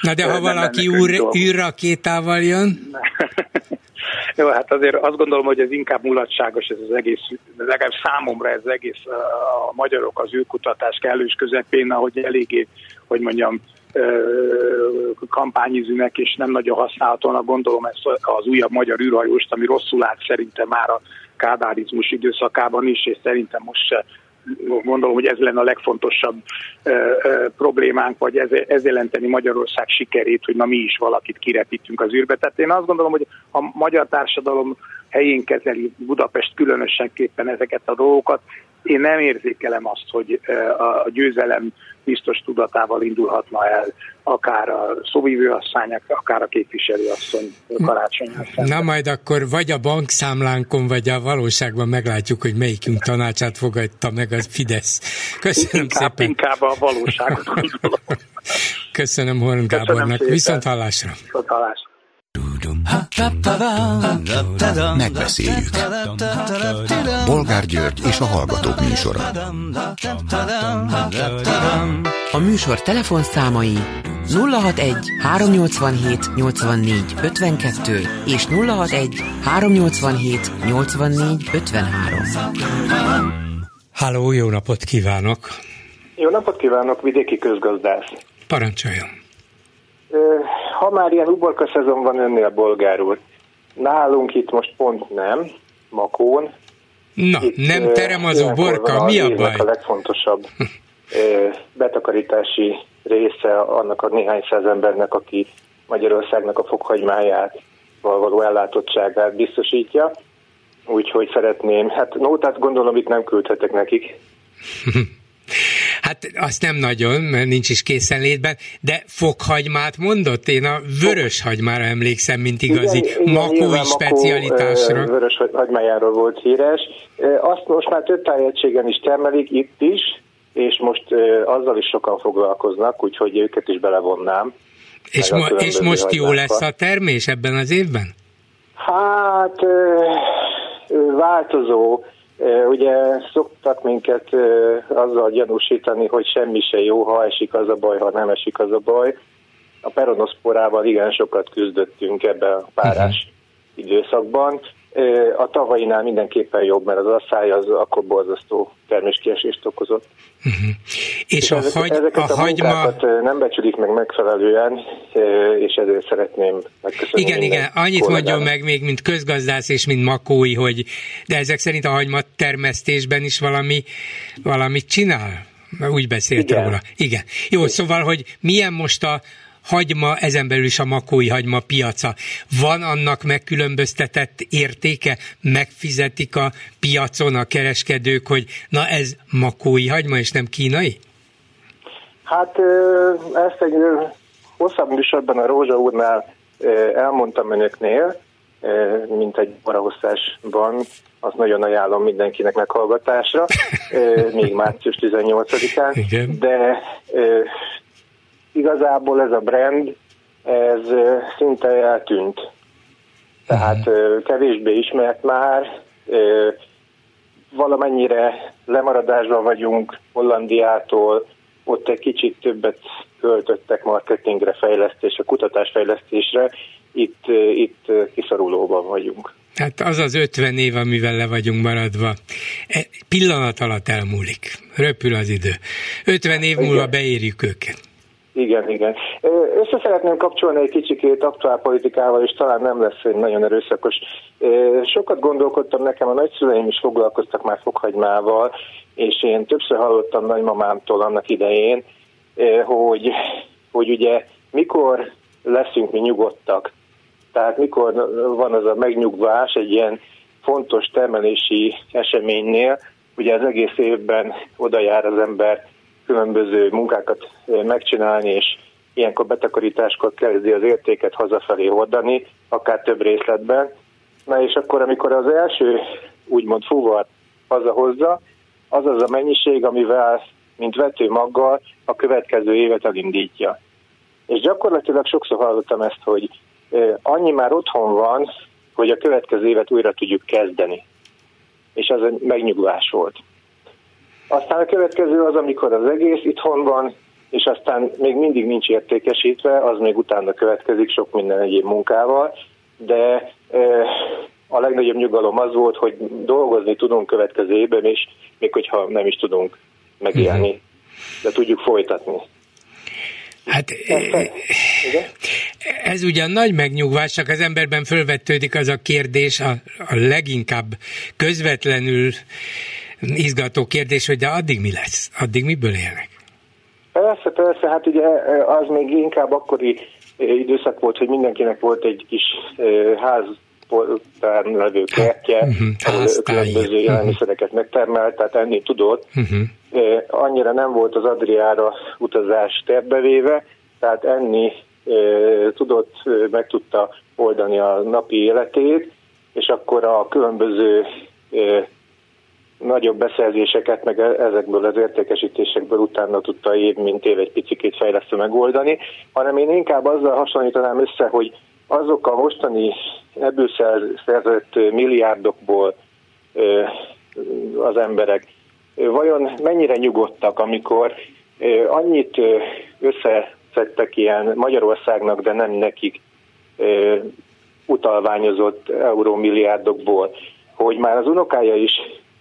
Na de ha valaki úr, űrrakétával jön? *laughs* Jó, hát azért azt gondolom, hogy ez inkább mulatságos, ez az egész, legalább számomra ez az egész a magyarok az űrkutatás kellős közepén, ahogy eléggé, hogy mondjam, kampányizűnek, és nem nagyon használhatónak gondolom ezt az újabb magyar űrhajóst, ami rosszul állt szerintem már a kádárizmus időszakában is, és szerintem most se gondolom, hogy ez lenne a legfontosabb ö, ö, problémánk, vagy ez, ez jelenteni Magyarország sikerét, hogy na mi is valakit kirepítünk az űrbe. Tehát én azt gondolom, hogy a magyar társadalom helyén kezeli Budapest különösenképpen ezeket a dolgokat. Én nem érzékelem azt, hogy a győzelem biztos tudatával indulhatna el akár a szóvívőasszony, akár a képviselőasszony karácsonyán. Na majd akkor vagy a bankszámlánkon, vagy a valóságban meglátjuk, hogy melyikünk tanácsát fogadta meg az Fidesz. Köszönöm inkább, szépen. Inkább a valóságot gondolom. *laughs* Köszönöm Horn Gábornak. Viszont hallásra. Viszont hallásra. Megbeszéljük. Bolgár György és a Hallgatók műsora. A műsor telefonszámai 061 387 84 52 és 061 387 84 53. Háló, jó napot kívánok! Jó napot kívánok, vidéki közgazdász. Parancsoljon! Ha már ilyen uborka szezon van önnél, bolgár úr, nálunk itt most pont nem, Makón. Na, itt, nem terem az uborka, mi a baj? a legfontosabb *laughs* betakarítási része annak a néhány száz embernek, aki Magyarországnak a fokhagymáját való ellátottságát biztosítja. Úgyhogy szeretném, hát nótát gondolom itt nem küldhetek nekik. *laughs* Hát azt nem nagyon, mert nincs is készenlétben, de fokhagymát mondott? Én a vörös hagymára emlékszem, mint igazi igen, makói igen, specialitásra. Makó, vörös hagymájáról volt híres. Azt most már több tájegységen is termelik, itt is, és most azzal is sokan foglalkoznak, úgyhogy őket is belevonnám. És, mo- és most jó lesz a termés ebben az évben? Hát változó. Ugye szoktak minket azzal gyanúsítani, hogy semmi se jó, ha esik az a baj, ha nem esik az a baj. A peronoszporával igen sokat küzdöttünk ebben a párás uh-huh. időszakban. A tavainál mindenképpen jobb, mert az asszály az akkor borzasztó terméskiesést okozott. Uh-huh. És, és a, ezek, hagy, ezeket a, a hagyma... nem becsülik meg megfelelően, és ezért szeretném megköszönni. Igen, igen, annyit kollégának. mondjon meg még, mint közgazdász és mint makói, hogy de ezek szerint a hagyma termesztésben is valami, valamit csinál? Úgy beszélt igen. róla. Igen. Jó, szóval, hogy milyen most a, hagyma, ezen belül is a makói hagyma piaca. Van annak megkülönböztetett értéke? Megfizetik a piacon a kereskedők, hogy na ez makói hagyma, és nem kínai? Hát ezt egy hosszabb műsorban a Rózsa úrnál elmondtam önöknél, mint egy parahosszásban, azt nagyon ajánlom mindenkinek meghallgatásra, még március 18-án, Igen. de igazából ez a brand, ez szinte eltűnt. Tehát uh-huh. kevésbé ismert már, valamennyire lemaradásban vagyunk Hollandiától, ott egy kicsit többet költöttek marketingre, fejlesztésre, kutatásfejlesztésre, itt, itt kiszorulóban vagyunk. Hát az az 50 év, amivel le vagyunk maradva, e, pillanat alatt elmúlik, röpül az idő. 50 év múlva beérjük őket. Igen, igen. Össze szeretném kapcsolni egy kicsikét aktuálpolitikával, és talán nem lesz egy nagyon erőszakos. Sokat gondolkodtam, nekem a nagyszüleim is foglalkoztak már fokhagymával, és én többször hallottam nagymamámtól annak idején, hogy, hogy ugye mikor leszünk mi nyugodtak. Tehát mikor van az a megnyugvás egy ilyen fontos termelési eseménynél, ugye az egész évben oda jár az ember különböző munkákat megcsinálni, és ilyenkor betakarításkor kezdi az értéket hazafelé hordani, akár több részletben. Na és akkor, amikor az első úgymond fuvar hazahozza, az az a mennyiség, amivel, mint vetőmaggal a következő évet elindítja. És gyakorlatilag sokszor hallottam ezt, hogy annyi már otthon van, hogy a következő évet újra tudjuk kezdeni. És az egy megnyugvás volt. Aztán a következő az, amikor az egész itthon van, és aztán még mindig nincs értékesítve, az még utána következik sok minden egyéb munkával, de a legnagyobb nyugalom az volt, hogy dolgozni tudunk következő évben is, még hogyha nem is tudunk megélni, de tudjuk folytatni. Hát ez ugyan nagy megnyugvás, csak az emberben fölvetődik az a kérdés, a, a leginkább közvetlenül izgató kérdés, hogy de addig mi lesz? Addig miből élnek? Persze, persze, hát ugye az még inkább akkori időszak volt, hogy mindenkinek volt egy kis ház levő kertje, uh-huh. ahol különböző mhm. élelmiszereket megtermelt, tehát enni tudott. Uh-huh. Annyira nem volt az Adriára utazás terbevéve, tehát enni tudott, meg tudta oldani a napi életét, és akkor a különböző nagyobb beszerzéseket, meg e- ezekből az értékesítésekből utána tudta év, mint év egy picit fejlesztő megoldani, hanem én inkább azzal hasonlítanám össze, hogy azok a mostani ebből szerzett milliárdokból az emberek vajon mennyire nyugodtak, amikor annyit összeszedtek ilyen Magyarországnak, de nem nekik utalványozott eurómilliárdokból, hogy már az unokája is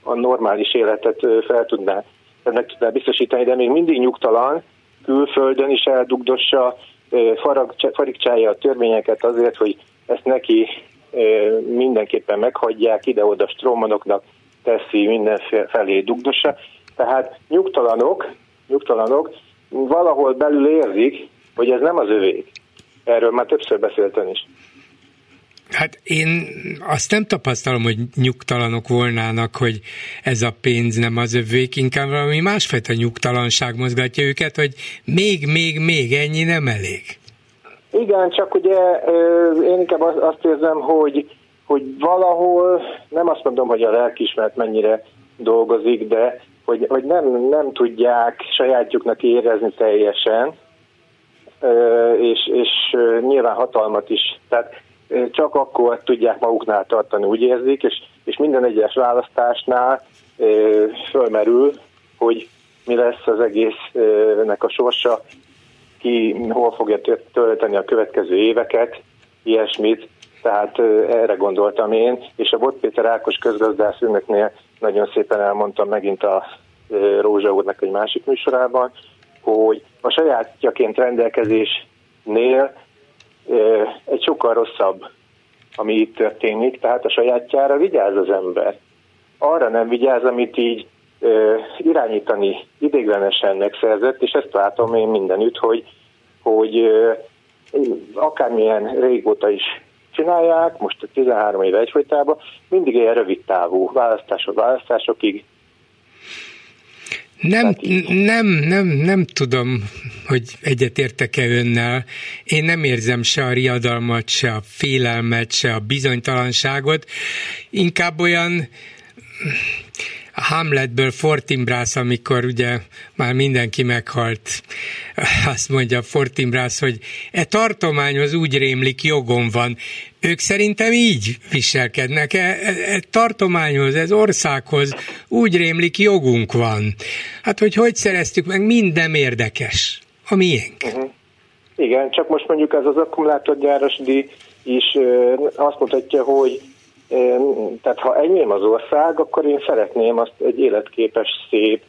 a normális életet fel tudná, meg tudná biztosítani, de még mindig nyugtalan, külföldön is eldugdossa, farigcsálja a törvényeket azért, hogy ezt neki mindenképpen meghagyják, ide-oda strómanoknak teszi mindenfelé dugdossa. Tehát nyugtalanok, nyugtalanok valahol belül érzik, hogy ez nem az övék. Erről már többször beszéltem is. Hát én azt nem tapasztalom, hogy nyugtalanok volnának, hogy ez a pénz nem az övék, inkább valami másfajta nyugtalanság mozgatja őket, hogy még, még, még ennyi nem elég. Igen, csak ugye én inkább azt érzem, hogy, hogy valahol, nem azt mondom, hogy a lelkismert mennyire dolgozik, de hogy, hogy nem, nem tudják sajátjuknak érezni teljesen, és, és nyilván hatalmat is. Tehát csak akkor tudják maguknál tartani, úgy érzik, és, és minden egyes választásnál fölmerül, hogy mi lesz az egésznek a sorsa, ki hol fogja tölteni a következő éveket, ilyesmit, tehát erre gondoltam én, és a Bot Péter Ákos közgazdász ünnöknél nagyon szépen elmondtam megint a Rózsa úrnak egy másik műsorában, hogy a sajátjaként rendelkezésnél egy sokkal rosszabb, ami itt történik, tehát a sajátjára vigyáz az ember. Arra nem vigyáz, amit így irányítani idéglenesen megszerzett, és ezt látom én mindenütt, hogy, hogy akármilyen régóta is csinálják, most a 13 éve egyfolytában, mindig ilyen rövid távú választások választásokig nem, nem, nem, nem tudom, hogy egyetértek-e önnel. Én nem érzem se a riadalmat, se a félelmet, se a bizonytalanságot. Inkább olyan a Hamletből Fortinbrász, amikor ugye már mindenki meghalt, azt mondja Fortinbrász, hogy e tartományhoz úgy rémlik jogom van. Ők szerintem így viselkednek, e, e, e tartományhoz, ez országhoz úgy rémlik jogunk van. Hát, hogy hogy szereztük meg, minden érdekes. A miénk. Uh-huh. Igen, csak most mondjuk ez az akkumulátorgyáros díj is azt mutatja, hogy tehát ha enyém az ország, akkor én szeretném azt egy életképes, szép,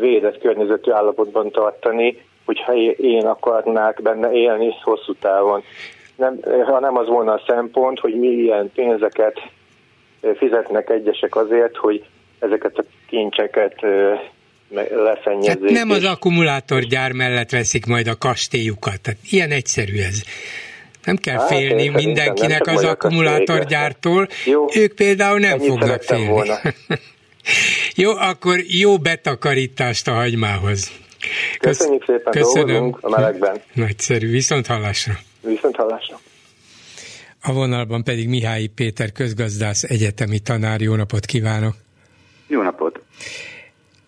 védett környezetű állapotban tartani, hogyha én akarnák benne élni hosszú távon. Nem, ha nem az volna a szempont, hogy milyen pénzeket fizetnek egyesek azért, hogy ezeket a kincseket leszennyezzék. Tehát nem az akkumulátorgyár mellett veszik majd a kastélyukat. Tehát ilyen egyszerű ez. Nem kell hát, félni mindenkinek az akkumulátorgyártól. Jó, ők például nem fognak félni. Volna. *laughs* jó, akkor jó betakarítást a hagymához. Köszönjük szépen, Köszönöm. a melegben. Nagyszerű, viszont hallásra. Viszont hallásra. A vonalban pedig Mihály Péter közgazdász egyetemi tanár. Jó napot kívánok! Jó napot!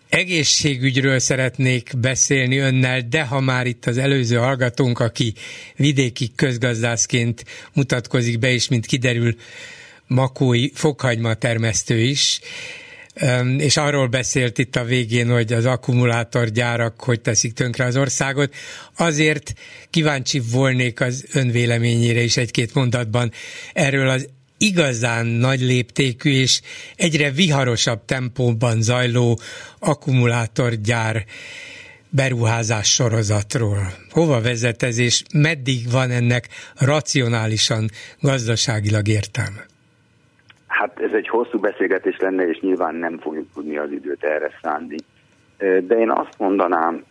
Egészségügyről szeretnék beszélni önnel, de ha már itt az előző hallgatónk, aki vidéki közgazdászként mutatkozik be, és mint kiderül, makói fokhagyma termesztő is, és arról beszélt itt a végén, hogy az akkumulátorgyárak hogy teszik tönkre az országot. Azért kíváncsi volnék az önvéleményére is egy-két mondatban erről az igazán nagy léptékű és egyre viharosabb tempóban zajló akkumulátorgyár beruházás sorozatról. Hova vezet ez, és meddig van ennek racionálisan, gazdaságilag értelme? Hát ez egy hosszú beszélgetés lenne, és nyilván nem fogjuk tudni az időt erre szánni. De én azt mondanám,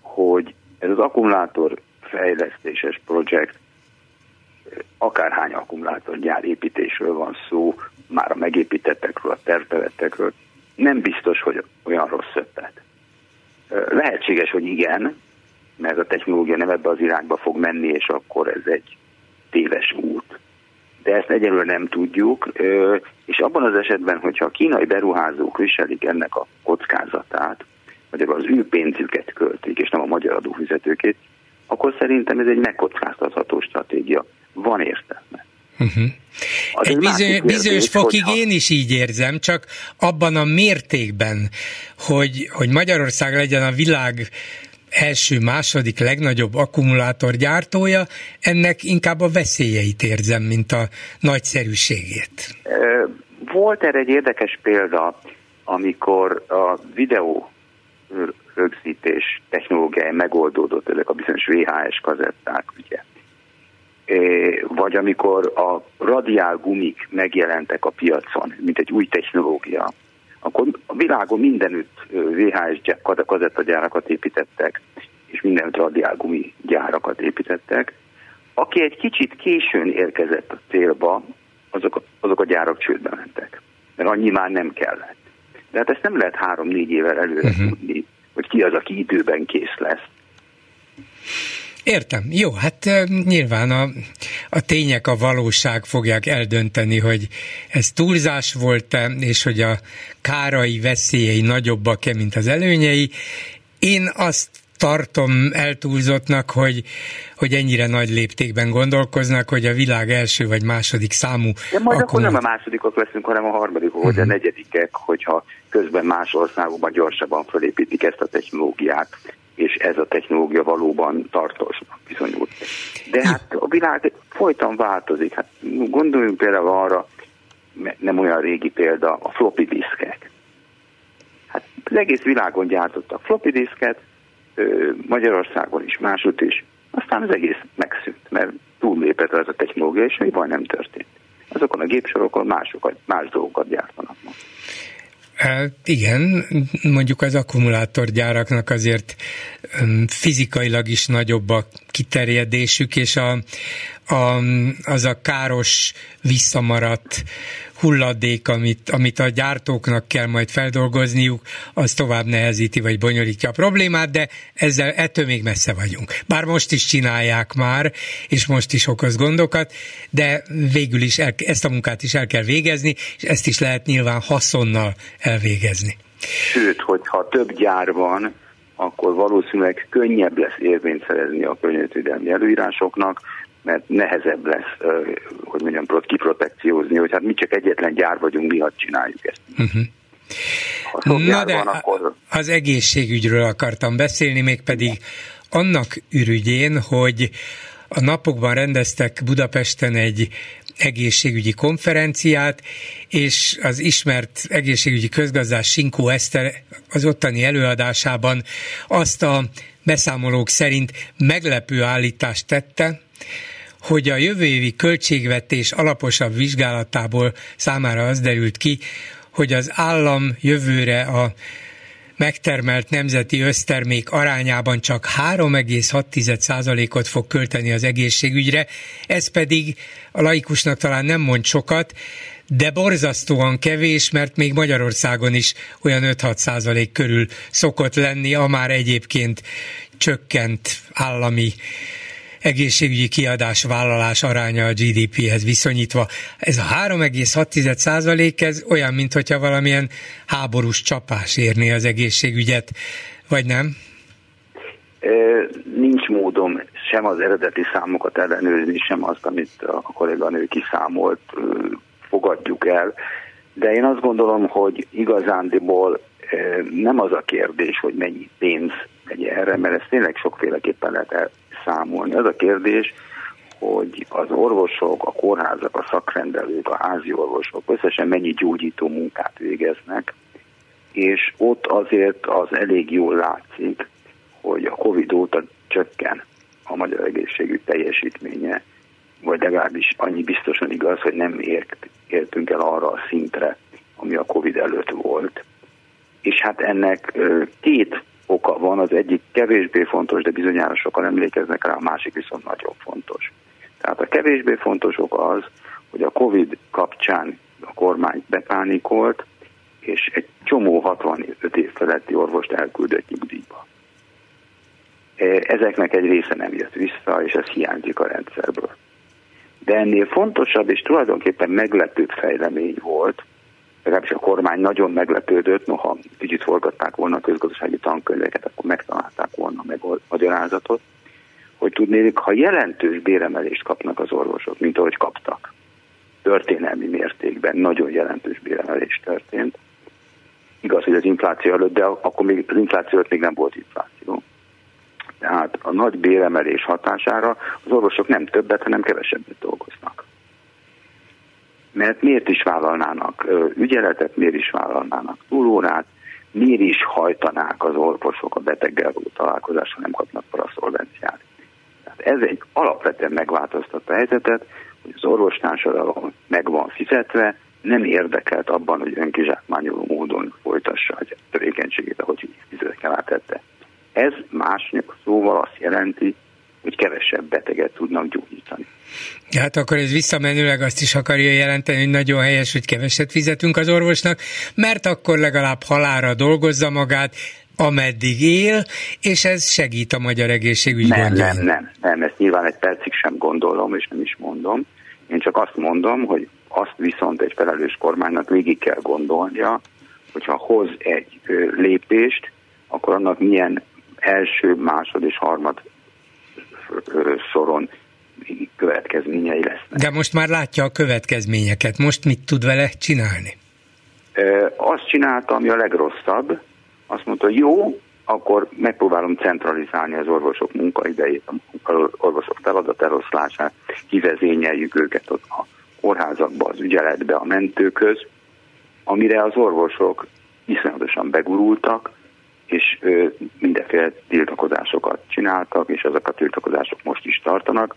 hogy ez az akkumulátor fejlesztéses projekt akárhány akkumulátorgyár építésről van szó, már a megépítettekről, a tervelettekről, nem biztos, hogy olyan rossz ötlet. Lehetséges, hogy igen, mert a technológia nem ebbe az irányba fog menni, és akkor ez egy téves út. De ezt egyelőre nem tudjuk, és abban az esetben, hogyha a kínai beruházók viselik ennek a kockázatát, vagy az ő pénzüket költik, és nem a magyar adófizetőkét, akkor szerintem ez egy megkockáztatható stratégia van értelme. Uh-huh. Egy bizony, bizonyos fokig hogyha... én is így érzem, csak abban a mértékben, hogy, hogy Magyarország legyen a világ első, második legnagyobb akkumulátorgyártója, ennek inkább a veszélyeit érzem, mint a nagyszerűségét. Volt erre egy érdekes példa, amikor a videó rögzítés technológiája megoldódott, ezek a bizonyos VHS kazetták, ugye vagy amikor a radiál gumik megjelentek a piacon, mint egy új technológia, akkor a világon mindenütt VHS kazettagyárakat építettek, és mindenütt radiál gumi gyárakat építettek. Aki egy kicsit későn érkezett a célba, azok, azok a gyárak csődbe mentek, mert annyi már nem kellett. De hát ezt nem lehet három-négy évvel előre uh-huh. tudni, hogy ki az, aki időben kész lesz. Értem. Jó, hát nyilván a, a tények, a valóság fogják eldönteni, hogy ez túlzás volt-e, és hogy a kárai veszélyei nagyobbak-e, mint az előnyei. Én azt tartom eltúlzottnak, hogy, hogy ennyire nagy léptékben gondolkoznak, hogy a világ első vagy második számú... De majd akkor nem a másodikok leszünk, hanem a harmadikok, uh-huh. vagy a mhm. negyedikek, hogyha közben más országokban gyorsabban felépítik ezt a technológiát, és ez a technológia valóban tartósnak bizonyult. De hát a világ folyton változik. Hát gondoljunk például arra, nem olyan régi példa, a floppy diszkek. Hát az egész világon gyártottak floppy diszket, Magyarországon is, másút is, aztán az egész megszűnt, mert túllépett ez a technológia, és még baj nem történt. Azokon a gépsorokon másokat, más dolgokat gyártanak most. Hát igen, mondjuk az akkumulátorgyáraknak azért fizikailag is nagyobb a kiterjedésük, és a, a, az a káros visszamaradt hulladék, amit, amit a gyártóknak kell majd feldolgozniuk, az tovább nehezíti vagy bonyolítja a problémát, de ezzel ettől még messze vagyunk. Bár most is csinálják már, és most is okoz gondokat, de végül is el, ezt a munkát is el kell végezni, és ezt is lehet nyilván haszonnal elvégezni. Sőt, hogyha több gyár van, akkor valószínűleg könnyebb lesz érvényt szerezni a környezetvédelmi előírásoknak, mert nehezebb lesz, hogy mondjam, kiprotekciózni, hogy hát mi csak egyetlen gyár vagyunk, mi hadd csináljuk ezt. Uh-huh. Na de van, akkor... az egészségügyről akartam beszélni, mégpedig annak ürügyén, hogy a napokban rendeztek Budapesten egy egészségügyi konferenciát, és az ismert egészségügyi közgazdás Sinkó Eszter az ottani előadásában azt a beszámolók szerint meglepő állítást tette, hogy a jövő évi költségvetés alaposabb vizsgálatából számára az derült ki, hogy az állam jövőre a megtermelt nemzeti össztermék arányában csak 3,6%-ot fog költeni az egészségügyre, ez pedig a laikusnak talán nem mond sokat, de borzasztóan kevés, mert még Magyarországon is olyan 5-6 százalék körül szokott lenni, a már egyébként csökkent állami egészségügyi kiadás vállalás aránya a GDP-hez viszonyítva. Ez a 3,6 százalék, ez olyan, mintha valamilyen háborús csapás érné az egészségügyet, vagy nem? Nincs módom sem az eredeti számokat ellenőrizni, sem azt, amit a kolléganő kiszámolt, fogadjuk el. De én azt gondolom, hogy igazándiból nem az a kérdés, hogy mennyi pénz megy erre, mert ezt tényleg sokféleképpen lehet számolni. Az a kérdés, hogy az orvosok, a kórházak, a szakrendelők, a házi orvosok összesen mennyi gyógyító munkát végeznek, és ott azért az elég jól látszik, hogy a Covid óta csökken a magyar egészségügy teljesítménye, vagy legalábbis annyi biztosan igaz, hogy nem ért, értünk el arra a szintre, ami a Covid előtt volt. És hát ennek két oka van, az egyik kevésbé fontos, de bizonyára sokan emlékeznek rá, a másik viszont nagyon fontos. Tehát a kevésbé fontos ok az, hogy a Covid kapcsán a kormány bepánikolt, és egy csomó 65 év feletti orvost elküldött nyugdíjba. Ezeknek egy része nem jött vissza, és ez hiányzik a rendszerből. De ennél fontosabb és tulajdonképpen meglepőbb fejlemény volt, legalábbis a kormány nagyon meglepődött, noha kicsit forgatták volna a közgazdasági tankönyveket, akkor megtalálták volna meg a magyarázatot, hogy tudnék, ha jelentős béremelést kapnak az orvosok, mint ahogy kaptak, történelmi mértékben nagyon jelentős béremelés történt. Igaz, hogy az infláció előtt, de akkor még az infláció előtt még nem volt infláció. Tehát a nagy béremelés hatására az orvosok nem többet, hanem kevesebbet dolgoznak. Mert miért is vállalnának ügyeletet, miért is vállalnának túlórát, miért is hajtanák az orvosok a beteggel való találkozásra, nem kapnak paraszolvenciát. Tehát ez egy alapvetően megváltoztatta a helyzetet, hogy az orvostársadalom meg van fizetve, nem érdekelt abban, hogy önkizsákmányoló módon folytassa a tevékenységét, ahogy évtizedeken átette. Ez másnak szóval azt jelenti, hogy kevesebb beteget tudnak gyógyítani. Hát akkor ez visszamenőleg azt is akarja jelenteni, hogy nagyon helyes, hogy keveset fizetünk az orvosnak, mert akkor legalább halára dolgozza magát, ameddig él, és ez segít a magyar egészségügy nem, gondjain. Nem, nem, nem, ezt nyilván egy percig sem gondolom, és nem is mondom. Én csak azt mondom, hogy azt viszont egy felelős kormánynak végig kell gondolnia, hogyha hoz egy lépést, akkor annak milyen első, másod és harmad soron következményei lesznek. De most már látja a következményeket. Most mit tud vele csinálni? Azt csinálta, ami a legrosszabb. Azt mondta, jó, akkor megpróbálom centralizálni az orvosok munkaidejét, az orvosok eloszlását, kivezényeljük őket a kórházakba, az ügyeletbe, a mentőköz, amire az orvosok iszonyatosan begurultak, és mindenféle tiltakozásokat csináltak, és azok a tiltakozások most is tartanak.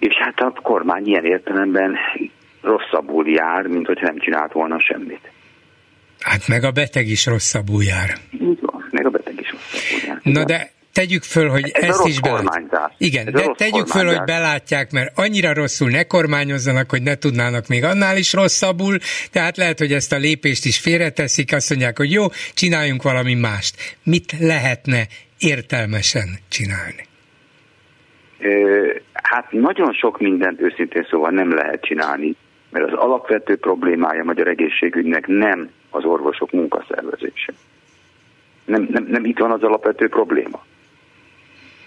És hát a kormány ilyen értelemben rosszabbul jár, mint hogyha nem csinált volna semmit. Hát meg a beteg is rosszabbul jár. Így van, meg a beteg is rosszabbul jár. Na de tegyük föl, hogy Ez ezt is belátják. Igen, Ez de tegyük föl, hogy belátják, mert annyira rosszul ne kormányozzanak, hogy ne tudnának még annál is rosszabbul, tehát lehet, hogy ezt a lépést is félreteszik, azt mondják, hogy jó, csináljunk valami mást. Mit lehetne értelmesen csinálni? Hát nagyon sok mindent őszintén szóval nem lehet csinálni, mert az alapvető problémája a magyar egészségügynek nem az orvosok munkaszervezése. Nem, nem, nem itt van az alapvető probléma.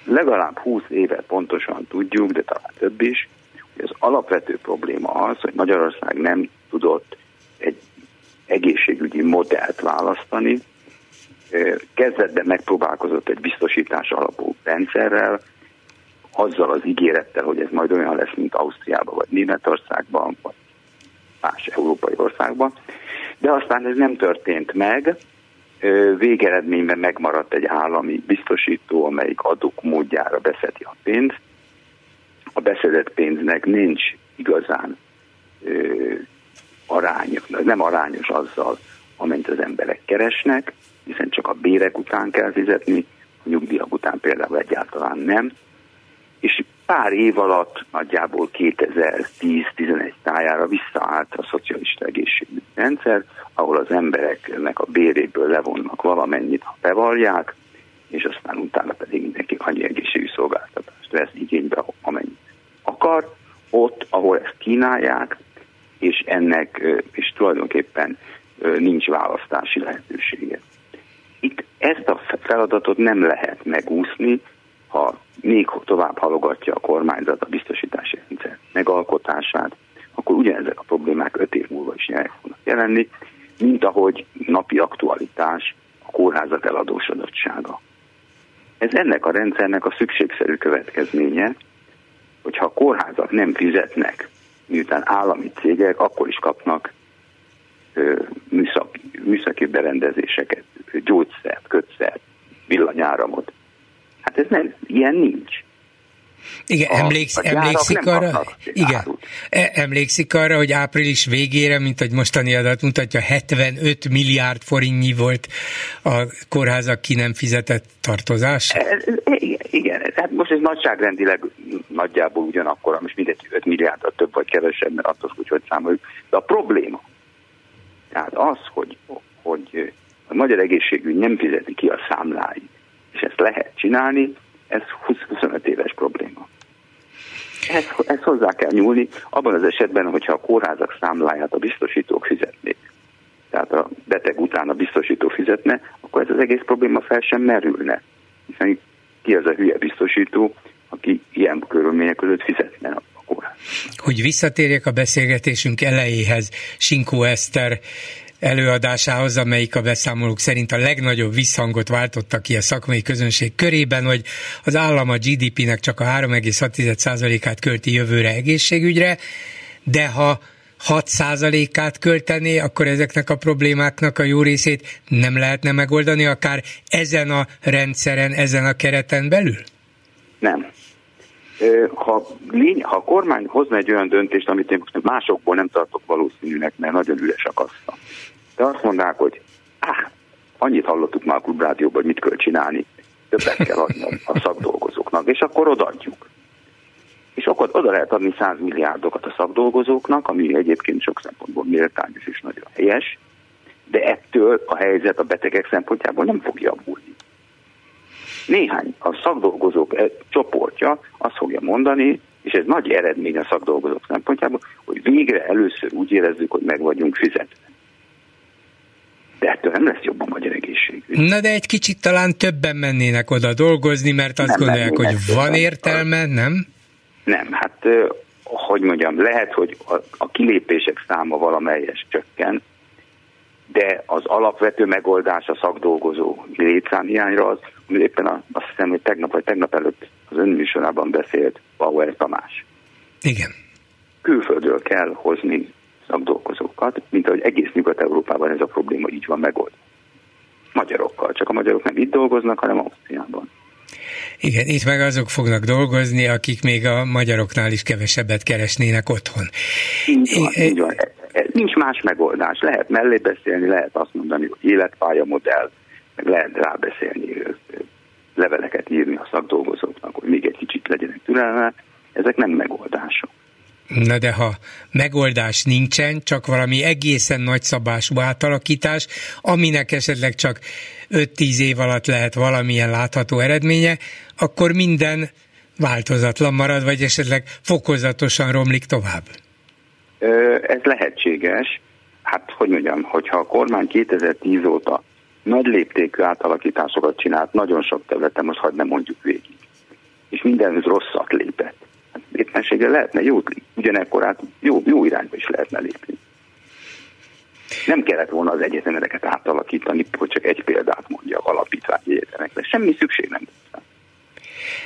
Legalább 20 éve pontosan tudjuk, de talán több is, hogy az alapvető probléma az, hogy Magyarország nem tudott egy egészségügyi modellt választani, kezdetben megpróbálkozott egy biztosítás alapú rendszerrel, azzal az ígérettel, hogy ez majd olyan lesz, mint Ausztriában, vagy Németországban, vagy más európai országban. De aztán ez nem történt meg, végeredményben megmaradt egy állami biztosító, amelyik adók módjára beszedi a pénzt. A beszedett pénznek nincs igazán ö, arányos, nem arányos azzal, amennyit az emberek keresnek, hiszen csak a bérek után kell fizetni, a nyugdíjak után például egyáltalán nem. És pár év alatt, nagyjából 2010-11 tájára visszaállt a szocialista egészségügyi rendszer, ahol az embereknek a béréből levonnak valamennyit, ha bevallják, és aztán utána pedig mindenki annyi egészségügyi szolgáltatást vesz igénybe, amennyit akar, ott, ahol ezt kínálják, és ennek, és tulajdonképpen nincs választási lehetősége. Itt ezt a feladatot nem lehet megúszni, ha még tovább halogatja a kormányzat a biztosítási rendszer megalkotását, akkor ugyanezek a problémák öt év múlva is fognak jelenni, mint ahogy napi aktualitás a kórházak eladósodottsága. Ez ennek a rendszernek a szükségszerű következménye, hogyha a kórházak nem fizetnek, miután állami cégek, akkor is kapnak műszaki, műszaki berendezéseket, gyógyszert, kötszert, villanyáramot. Hát ez nem, ilyen nincs. Igen, a, emléksz, a emlékszik arra? Igen, e, emlékszik arra, hogy április végére, mint hogy mostani adat mutatja, 75 milliárd forintnyi volt a kórházak ki nem fizetett tartozás? E, e, igen, igen, hát most ez nagyságrendileg nagyjából ugyanakkor, most mindegy 5 milliárd, több vagy kevesebb, mert attól hogy hogy számoljuk. De a probléma, tehát az, hogy, hogy a magyar egészségügy nem fizeti ki a számláit, és ezt lehet csinálni, ez 20-25 éves probléma. Ezt, ezt hozzá kell nyúlni, abban az esetben, hogyha a kórházak számláját a biztosítók fizetnék, tehát a beteg után a biztosító fizetne, akkor ez az egész probléma fel sem merülne. Hiszen ki az a hülye biztosító, aki ilyen körülmények között fizetne a kórház. Hogy visszatérjek a beszélgetésünk elejéhez, Sinkó Eszter előadásához, amelyik a beszámolók szerint a legnagyobb visszhangot váltotta ki a szakmai közönség körében, hogy az állam a GDP-nek csak a 3,6%-át költi jövőre egészségügyre, de ha 6%-át költené, akkor ezeknek a problémáknak a jó részét nem lehetne megoldani, akár ezen a rendszeren, ezen a kereten belül? Nem. Ha, lény, ha a kormány hozna egy olyan döntést, amit én másokból nem tartok valószínűnek, mert nagyon üres a kassa, de azt mondták, hogy áh, annyit hallottuk már a klubrádióban, hogy mit kell csinálni, többet kell adni a szakdolgozóknak, és akkor odaadjuk. És akkor oda lehet adni 100 milliárdokat a szakdolgozóknak, ami egyébként sok szempontból méltányos és nagyon helyes, de ettől a helyzet a betegek szempontjából nem fog javulni. Néhány a szakdolgozók e, csoportja azt fogja mondani, és ez nagy eredmény a szakdolgozók szempontjából, hogy végre először úgy érezzük, hogy meg vagyunk fizetve de ettől nem lesz jobb a magyar egészségügy. Na de egy kicsit talán többen mennének oda dolgozni, mert azt nem gondolják, hogy van értelme, nem? Nem, hát hogy mondjam, lehet, hogy a, a kilépések száma valamelyes csökken, de az alapvető megoldás a szakdolgozó létszámhiányra az, hogy éppen a, azt hiszem, hogy tegnap vagy tegnap előtt az önműsorában beszélt Bauer Tamás. Igen. Külföldről kell hozni szakdolgozókat, mint ahogy egész Nyugat-Európában ez a probléma így van megold. Magyarokkal, csak a magyarok nem itt dolgoznak, hanem Ausztriában. Igen, itt meg azok fognak dolgozni, akik még a magyaroknál is kevesebbet keresnének otthon. Így van, é, így van. E, e, nincs más megoldás. Lehet mellé beszélni, lehet azt mondani, hogy életpálya modell, meg lehet rábeszélni, leveleket írni a szakdolgozóknak, hogy még egy kicsit legyenek türelme. Ezek nem megoldások. Na de ha megoldás nincsen, csak valami egészen nagyszabású átalakítás, aminek esetleg csak 5-10 év alatt lehet valamilyen látható eredménye, akkor minden változatlan marad, vagy esetleg fokozatosan romlik tovább? Ez lehetséges. Hát, hogy mondjam, hogyha a kormány 2010 óta nagy léptékű átalakításokat csinált, nagyon sok területen, most hagyd nem mondjuk végig, és mindenhöz rosszat lépett, éppenséggel lehetne jó, ugyanekkor át jó, jó irányba is lehetne lépni. Nem kellett volna az egyetemereket átalakítani, hogy csak egy példát mondjak alapítványi egyetemekre. Semmi szükség nem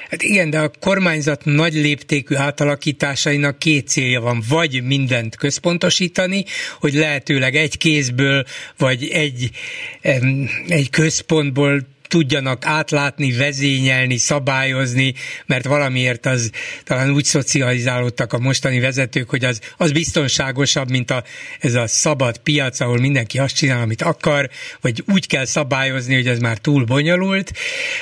Hát igen, de a kormányzat nagy léptékű átalakításainak két célja van. Vagy mindent központosítani, hogy lehetőleg egy kézből, vagy egy, egy központból tudjanak átlátni, vezényelni, szabályozni, mert valamiért az talán úgy szocializálódtak a mostani vezetők, hogy az, az biztonságosabb, mint a, ez a szabad piac, ahol mindenki azt csinál, amit akar, vagy úgy kell szabályozni, hogy ez már túl bonyolult,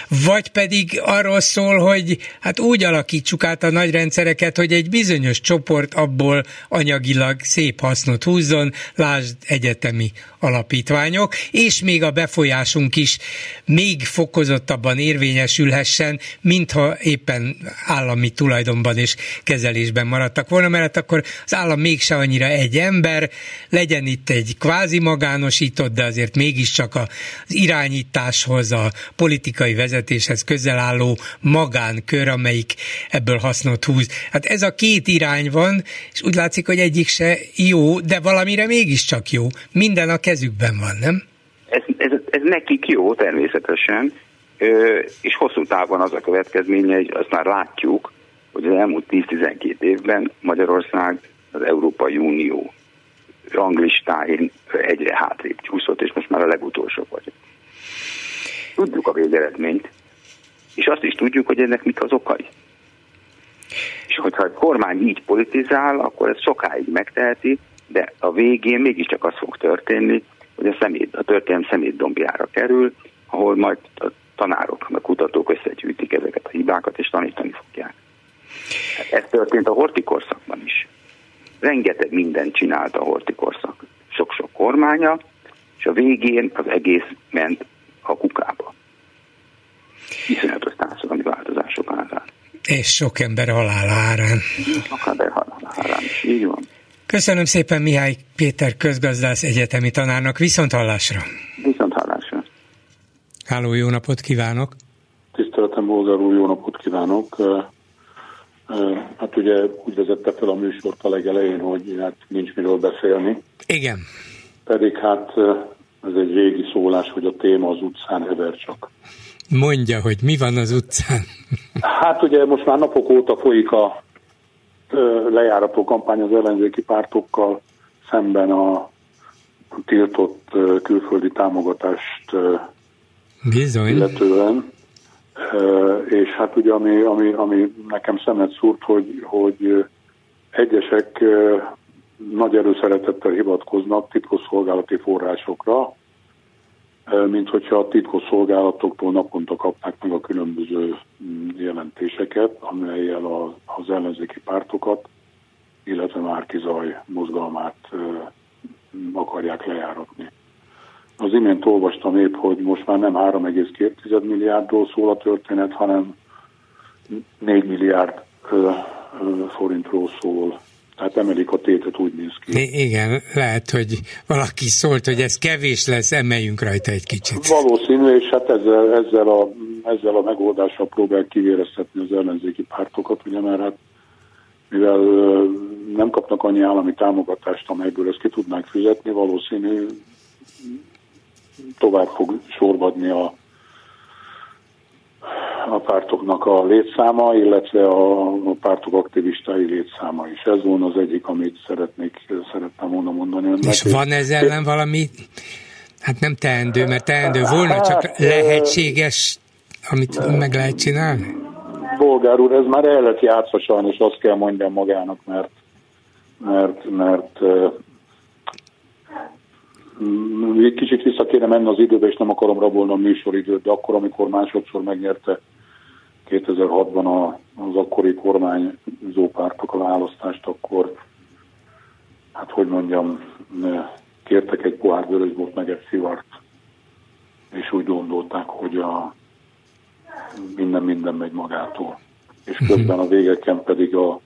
vagy pedig arról szól, hogy hát úgy alakítsuk át a nagy rendszereket, hogy egy bizonyos csoport abból anyagilag szép hasznot húzzon, lásd egyetemi alapítványok, és még a befolyásunk is. Még még fokozottabban érvényesülhessen, mintha éppen állami tulajdonban és kezelésben maradtak volna, mert akkor az állam mégse annyira egy ember, legyen itt egy kvázi magánosított, de azért mégiscsak az irányításhoz, a politikai vezetéshez közel álló magánkör, amelyik ebből hasznot húz. Hát ez a két irány van, és úgy látszik, hogy egyik se jó, de valamire mégiscsak jó. Minden a kezükben van, nem? Ez, ez, ez nekik jó természetesen, és hosszú távon az a következménye, hogy azt már látjuk, hogy az elmúlt 10-12 évben Magyarország az Európai Unió ranglistáin egyre hátrébb csúszott, és most már a legutolsó vagy. Tudjuk a végeredményt, és azt is tudjuk, hogy ennek mik az okai. És hogyha a kormány így politizál, akkor ez sokáig megteheti, de a végén mégiscsak az fog történni, hogy a, szemét, a történelem szemétdombjára kerül, ahol majd a tanárok, a kutatók összegyűjtik ezeket a hibákat, és tanítani fogják. Hát ez történt a hortikorszakban is. Rengeteg mindent csinált a hortikorszak. Sok-sok kormánya, és a végén az egész ment a kukába. Iszonyatos társadalmi változások árán. És sok ember halál árán. Sok ember halál árán is, így van. Köszönöm szépen Mihály Péter közgazdász egyetemi tanárnak. Viszont hallásra! Viszont hallásra! Háló, jó napot kívánok! Tiszteletem, Bolgár úr, jó napot kívánok! Hát ugye úgy vezette fel a műsort a legelején, hogy hát nincs miről beszélni. Igen. Pedig hát ez egy régi szólás, hogy a téma az utcán hever csak. Mondja, hogy mi van az utcán. Hát ugye most már napok óta folyik a lejárató kampány az ellenzéki pártokkal szemben a tiltott külföldi támogatást Bizony. illetően. És hát ugye ami, ami, ami nekem szemet szúrt, hogy, hogy egyesek nagy erőszeretettel hivatkoznak titkosszolgálati forrásokra, mint hogyha a titkos szolgálatoktól naponta kapnák meg a különböző mm, jelentéseket, amelyel az ellenzéki pártokat, illetve Márki Zaj mozgalmát akarják lejáratni. Az imént olvastam épp, hogy most már nem 3,2 milliárdról szól a történet, hanem 4 milliárd forintról szól tehát emelik a tétet, úgy néz ki. Igen, lehet, hogy valaki szólt, hogy ez kevés lesz, emeljünk rajta egy kicsit. Valószínű, és hát ezzel, ezzel, a, ezzel a megoldással próbál kivéreztetni az ellenzéki pártokat, ugye mert hát mivel nem kapnak annyi állami támogatást, amelyből ezt ki tudnák fizetni, valószínű tovább fog sorvadni a a pártoknak a létszáma, illetve a, a pártok aktivistái létszáma is. Ez volna az egyik, amit szeretnék, szerettem volna mondani. Önnek. És van ez ellen valami, hát nem teendő, mert teendő volna, csak hát, lehetséges, amit meg lehet csinálni? Bolgár úr, ez már el lett játszva sajnos, azt kell mondjam magának, mert mert, mert egy kicsit vissza kéne menni az időbe, és nem akarom rabolni a műsoridőt, de akkor, amikor másodszor megnyerte 2006-ban az akkori kormányzó pártok a választást, akkor, hát hogy mondjam, kértek egy pohár vörösbort, meg egy szivart, és úgy gondolták, hogy a minden minden megy magától. És mhm. közben a végeken pedig a,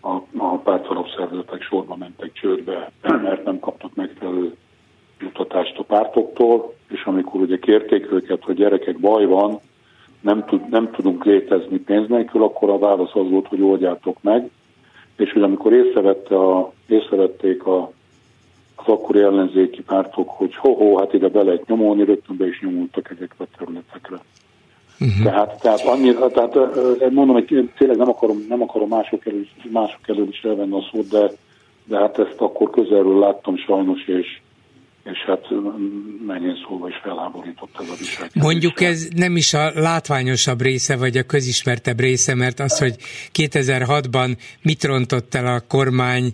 a, a pártalapszervezetek sorba mentek csődbe, *clears throat* mert nem kaptak megfelelő jutatást a pártoktól, és amikor ugye kérték őket, hogy gyerekek baj van, nem, tud, nem tudunk létezni pénz nélkül, akkor a válasz az volt, hogy oldjátok meg, és hogy amikor észrevette a, észrevették a, az akkori ellenzéki pártok, hogy ho-ho, hát ide be lehet nyomolni, rögtön be is nyomultak ezekre a területekre. Uh-huh. Tehát, tehát, annyira, tehát mondom, hogy tényleg nem akarom, nem akarom mások, elő, mások elől is elvenni a szót, de, de hát ezt akkor közelről láttam sajnos, és, és hát mennyien szólva is felháborított ez a viselkedés. Mondjuk ez nem is a látványosabb része, vagy a közismertebb része, mert az, hogy 2006-ban mit rontott el a kormány